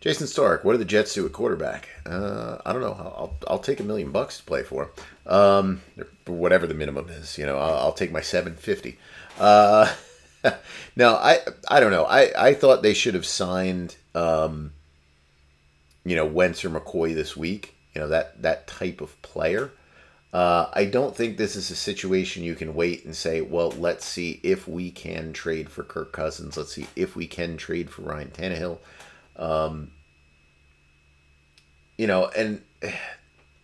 Jason Stark, what do the Jets do at quarterback? Uh, I don't know. I'll, I'll take a million bucks to play for, um, whatever the minimum is. You know, I'll, I'll take my seven fifty. Uh, no, I I don't know. I, I thought they should have signed um, you know, Wentz or McCoy this week. You know, that that type of player. Uh, I don't think this is a situation you can wait and say, well, let's see if we can trade for Kirk Cousins. Let's see if we can trade for Ryan Tannehill. Um, you know, and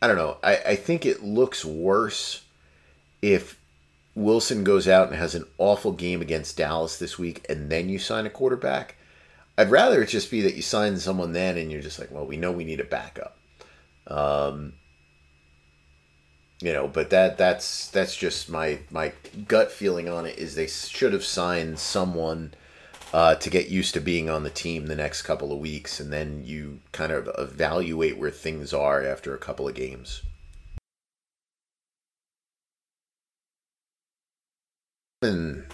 I don't know. I, I think it looks worse if Wilson goes out and has an awful game against Dallas this week, and then you sign a quarterback. I'd rather it just be that you sign someone then, and you're just like, well, we know we need a backup. Um, you know, but that that's that's just my my gut feeling on it is they should have signed someone uh, to get used to being on the team the next couple of weeks, and then you kind of evaluate where things are after a couple of games.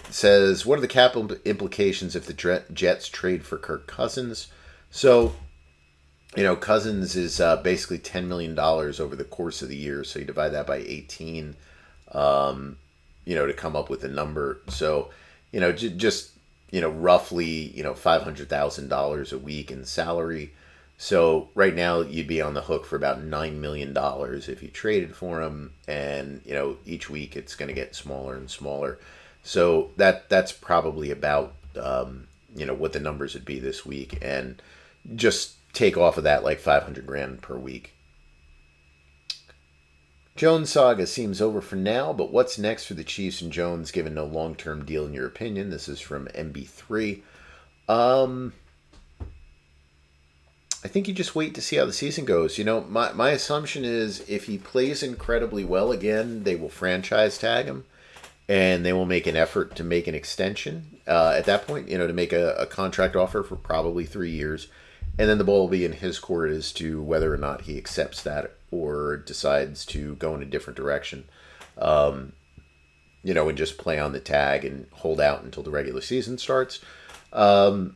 Says, "What are the cap implications if the Jets trade for Kirk Cousins?" So, you know, Cousins is uh, basically ten million dollars over the course of the year. So you divide that by eighteen, um, you know, to come up with a number. So, you know, j- just you know, roughly you know five hundred thousand dollars a week in salary. So right now you'd be on the hook for about nine million dollars if you traded for him, and you know each week it's going to get smaller and smaller. So that that's probably about um, you know what the numbers would be this week, and just take off of that like five hundred grand per week. Jones saga seems over for now, but what's next for the Chiefs and Jones given no long term deal in your opinion? This is from MB3. Um, I think you just wait to see how the season goes. You know, my, my assumption is if he plays incredibly well again, they will franchise tag him and they will make an effort to make an extension uh, at that point, you know, to make a, a, contract offer for probably three years. And then the ball will be in his court as to whether or not he accepts that or decides to go in a different direction. Um, you know, and just play on the tag and hold out until the regular season starts. Um,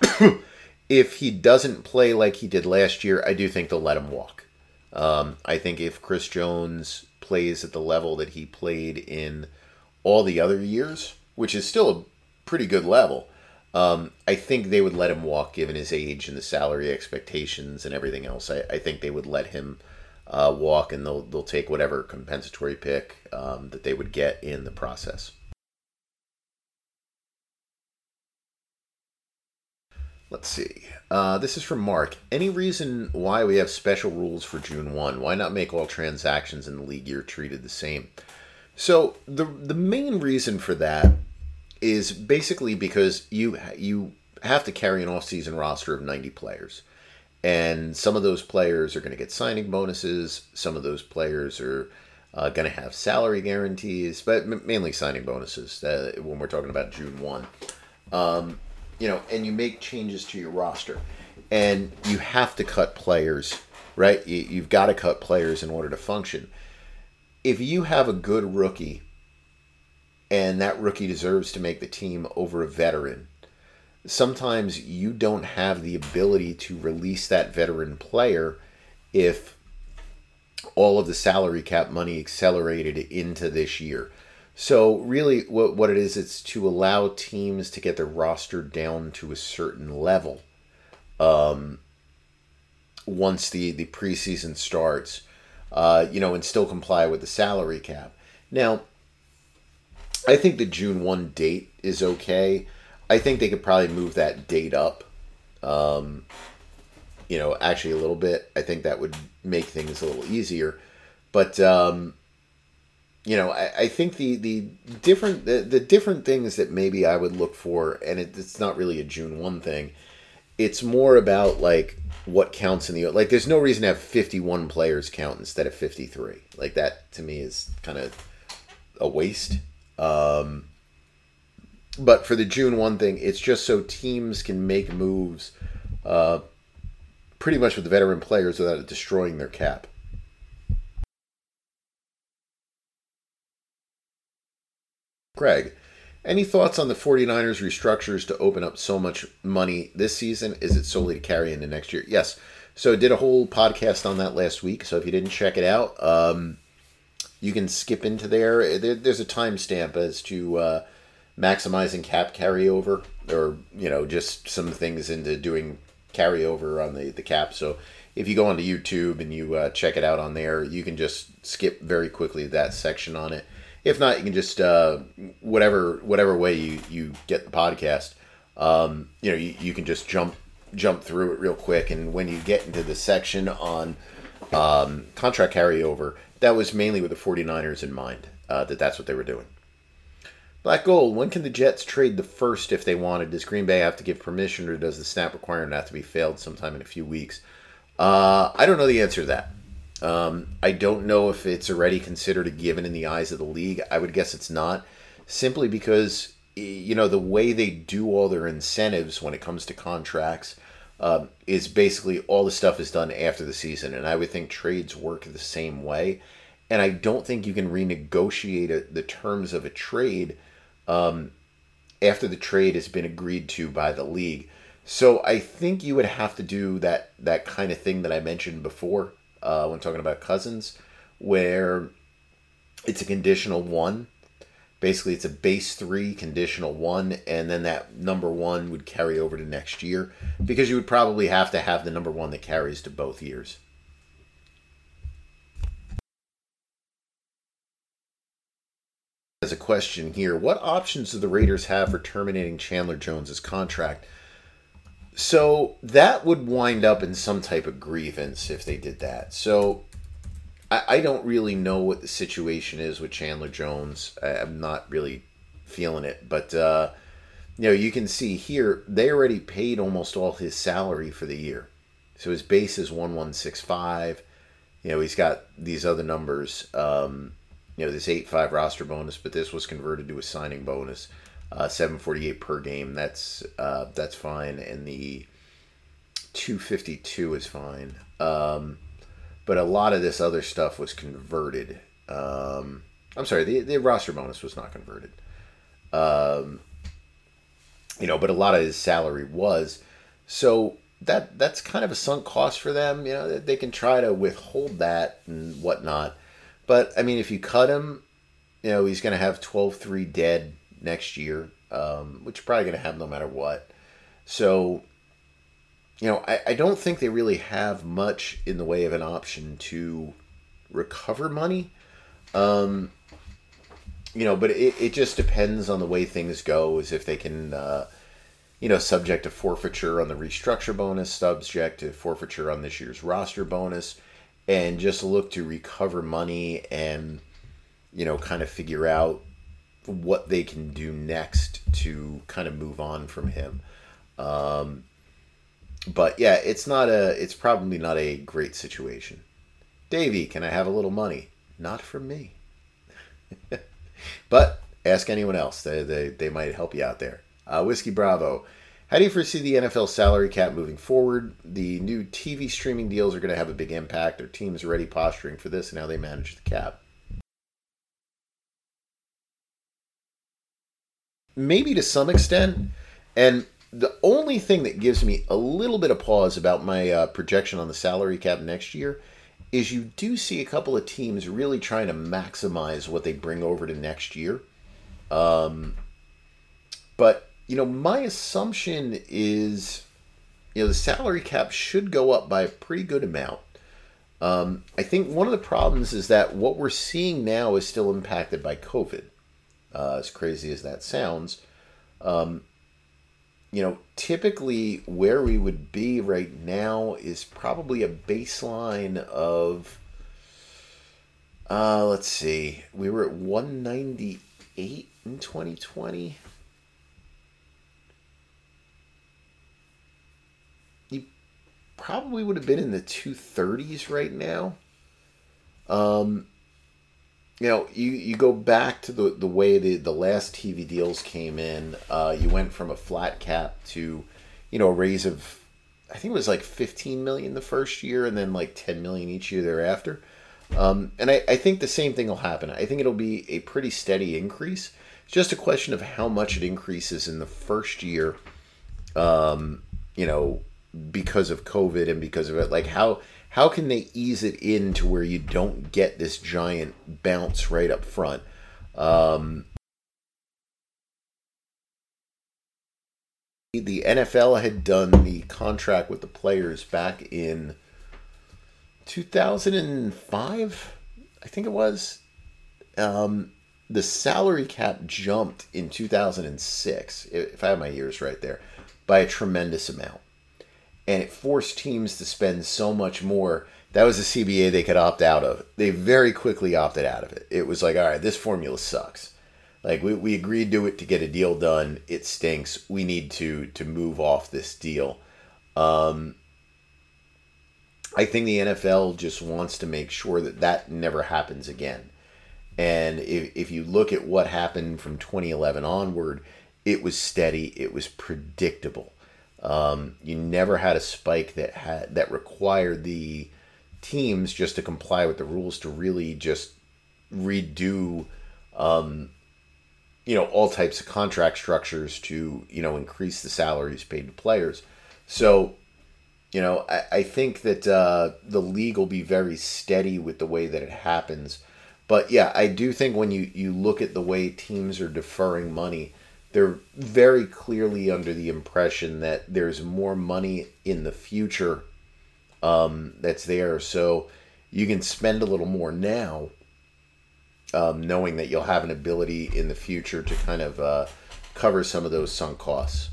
if he doesn't play like he did last year, I do think they'll let him walk. Um, I think if Chris Jones plays at the level that he played in all the other years, which is still a pretty good level. Um, I think they would let him walk given his age and the salary expectations and everything else. I, I think they would let him uh, walk and they'll, they'll take whatever compensatory pick um, that they would get in the process. Let's see. Uh, this is from Mark. Any reason why we have special rules for June 1? Why not make all transactions in the league year treated the same? So the the main reason for that is basically because you you have to carry an off-season roster of 90 players. And some of those players are going to get signing bonuses, some of those players are uh, going to have salary guarantees, but mainly signing bonuses uh, when we're talking about June 1. Um, you know, and you make changes to your roster, and you have to cut players, right? You, you've got to cut players in order to function. If you have a good rookie, and that rookie deserves to make the team over a veteran, sometimes you don't have the ability to release that veteran player if all of the salary cap money accelerated into this year. So really, what what it is, it's to allow teams to get their roster down to a certain level. Um, once the the preseason starts, uh, you know, and still comply with the salary cap. Now, I think the June one date is okay. I think they could probably move that date up. Um, you know, actually a little bit. I think that would make things a little easier. But um, you know, I, I think the the different the, the different things that maybe I would look for, and it, it's not really a June one thing. It's more about like what counts in the like. There's no reason to have 51 players count instead of 53. Like that to me is kind of a waste. Um, but for the June one thing, it's just so teams can make moves, uh, pretty much with the veteran players without destroying their cap. Craig, any thoughts on the 49ers restructures to open up so much money this season? Is it solely to carry into next year? Yes. So did a whole podcast on that last week. So if you didn't check it out, um, you can skip into there. there there's a timestamp as to uh, maximizing cap carryover or, you know, just some things into doing carryover on the, the cap. So if you go onto YouTube and you uh, check it out on there, you can just skip very quickly that section on it. If not, you can just uh, whatever whatever way you, you get the podcast. Um, you know, you, you can just jump jump through it real quick, and when you get into the section on um, contract carryover, that was mainly with the 49ers in mind. uh, that that's what they were doing. Black Gold, when can the Jets trade the first if they wanted? Does Green Bay have to give permission or does the snap requirement have to be failed sometime in a few weeks? Uh, I don't know the answer to that. Um, I don't know if it's already considered a given in the eyes of the league. I would guess it's not, simply because you know the way they do all their incentives when it comes to contracts um, is basically all the stuff is done after the season, and I would think trades work the same way. And I don't think you can renegotiate a, the terms of a trade um, after the trade has been agreed to by the league. So I think you would have to do that that kind of thing that I mentioned before uh, when talking about Cousins, where it's a conditional one. Basically, it's a base three, conditional one, and then that number one would carry over to next year because you would probably have to have the number one that carries to both years. As a question here, what options do the Raiders have for terminating Chandler Jones's contract? So that would wind up in some type of grievance if they did that. So I, I don't really know what the situation is with Chandler Jones. I, am not really feeling it, but uh, you know you can see here they already paid almost all his salary for the year. So his base is one one six five. You know he's got these other numbers. Um, you know this eight five roster bonus, but this was converted to a signing bonus uh, 748 per game. That's uh, that's fine, and the 252 is fine. Um, but a lot of this other stuff was converted. Um, I'm sorry, the, the roster bonus was not converted. Um, you know, but a lot of his salary was. So that that's kind of a sunk cost for them. You know, they can try to withhold that and whatnot. But I mean, if you cut him, you know, he's going to have 12-3 dead next year, um, which you're probably going to have no matter what. So, you know, I, I don't think they really have much in the way of an option to recover money. Um, you know, but it, it just depends on the way things go, as if they can, uh, you know, subject to forfeiture on the restructure bonus, subject to forfeiture on this year's roster bonus, and just look to recover money and, you know, kind of figure out what they can do next to kind of move on from him. Um, but yeah, it's not a. It's probably not a great situation. Davy, can I have a little money? Not from me. but ask anyone else. They, they, they might help you out there. Uh, Whiskey Bravo. How do you foresee the NFL salary cap moving forward? The new TV streaming deals are going to have a big impact. Are teams already posturing for this and how they manage the cap? Maybe to some extent. And the only thing that gives me a little bit of pause about my uh, projection on the salary cap next year is you do see a couple of teams really trying to maximize what they bring over to next year. Um, but, you know, my assumption is, you know, the salary cap should go up by a pretty good amount. Um, I think one of the problems is that what we're seeing now is still impacted by COVID uh, as crazy as that sounds. Um, you know, typically where we would be right now is probably a baseline of, uh, let's see, we were at 198 in 2020. You probably would have been in the 230s right now. Um, you know, you, you go back to the, the way the, the last TV deals came in. Uh, you went from a flat cap to, you know, a raise of, I think it was like 15 million the first year and then like 10 million each year thereafter. Um, and I, I think the same thing will happen. I think it'll be a pretty steady increase. It's just a question of how much it increases in the first year, um, you know, because of COVID and because of it. Like how how can they ease it in to where you don't get this giant bounce right up front? Um, the NFL had done the contract with the players back in 2005, I think it was. Um, the salary cap jumped in 2006, if I have my years right there, by a tremendous amount and it forced teams to spend so much more that was a CBA they could opt out of. They very quickly opted out of it. It was like, all right, this formula sucks. Like we, we agreed to it to get a deal done. It stinks. We need to to move off this deal. Um, I think the NFL just wants to make sure that that never happens again. And if, if you look at what happened from 2011 onward, it was steady. It was predictable. Um, you never had a spike that had that required the teams just to comply with the rules to really just redo, um, you know, all types of contract structures to you know increase the salaries paid to players. So, you know, I, I think that uh, the league will be very steady with the way that it happens. But yeah, I do think when you, you look at the way teams are deferring money, they're very clearly under the impression that there's more money in the future um, that's there. So you can spend a little more now, um, knowing that you'll have an ability in the future to kind of uh, cover some of those sunk costs.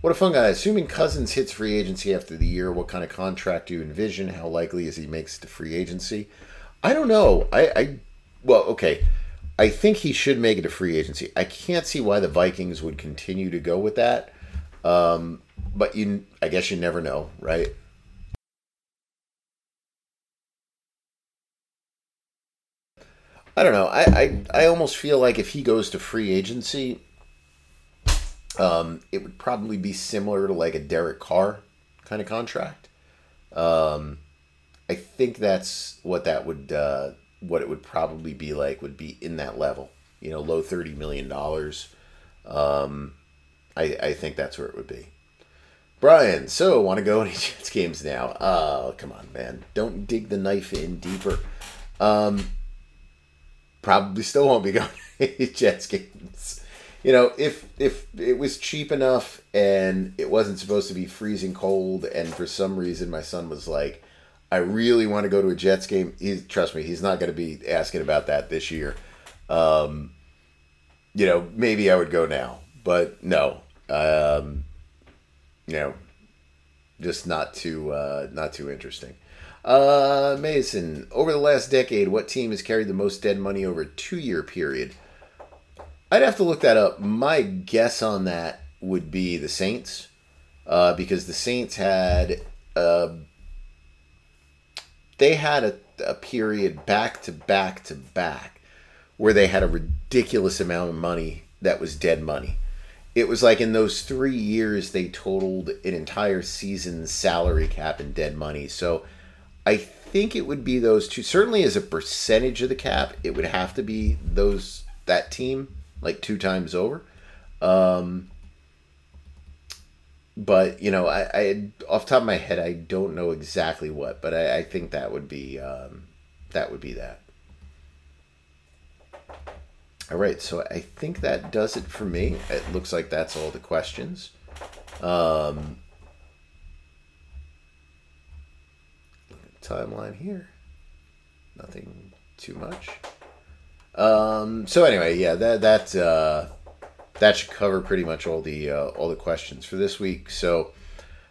What a fun guy. Assuming Cousins hits free agency after the year, what kind of contract do you envision? How likely is he makes it to free agency? I don't know. I, I well, okay. I think he should make it a free agency. I can't see why the Vikings would continue to go with that. Um, but you, I guess you never know, right? I don't know. I, I, I almost feel like if he goes to free agency, um, it would probably be similar to like a Derek Carr kind of contract. Um, I think that's what that would uh, what it would probably be like would be in that level. You know, low thirty million dollars. Um, I I think that's where it would be. Brian, so want to go any Jets games now? Oh, come on, man! Don't dig the knife in deeper. Um, probably still won't be going to Jets games. You know, if if it was cheap enough and it wasn't supposed to be freezing cold, and for some reason my son was like, I really want to go to a Jets game. He's trust me, he's not going to be asking about that this year. Um, you know, maybe I would go now, but no. Um, you know, just not too uh, not too interesting. Uh, Mason, over the last decade, what team has carried the most dead money over a two-year period? I'd have to look that up. My guess on that would be the Saints, uh, because the Saints had uh, they had a, a period back to back to back where they had a ridiculous amount of money that was dead money. It was like in those three years they totaled an entire season's salary cap and dead money. So I think it would be those two. Certainly as a percentage of the cap, it would have to be those that team like two times over. Um, but you know, I, I off top of my head, I don't know exactly what, but I, I think that would be um, that would be that. All right, so I think that does it for me. It looks like that's all the questions. Um, timeline here. Nothing too much. Um, so anyway, yeah, that that uh, that should cover pretty much all the uh, all the questions for this week. So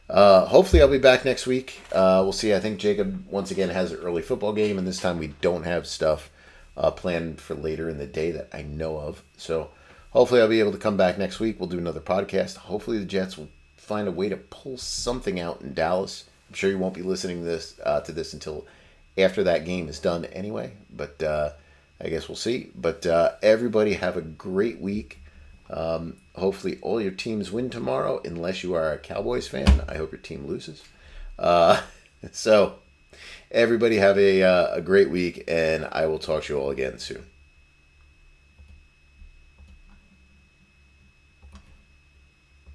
uh, hopefully I'll be back next week. Uh, we'll see. I think Jacob once again has an early football game, and this time we don't have stuff uh, planned for later in the day that I know of. So hopefully I'll be able to come back next week. We'll do another podcast. Hopefully the Jets will find a way to pull something out in Dallas. I'm sure you won't be listening to this uh, to this until after that game is done anyway. But uh, I guess we'll see. But everybody have a great week. Um, hopefully, all your teams win tomorrow, unless you are a Cowboys fan. I hope your team loses. Uh, so, everybody have a, uh, a great week, and I will talk to you all again soon.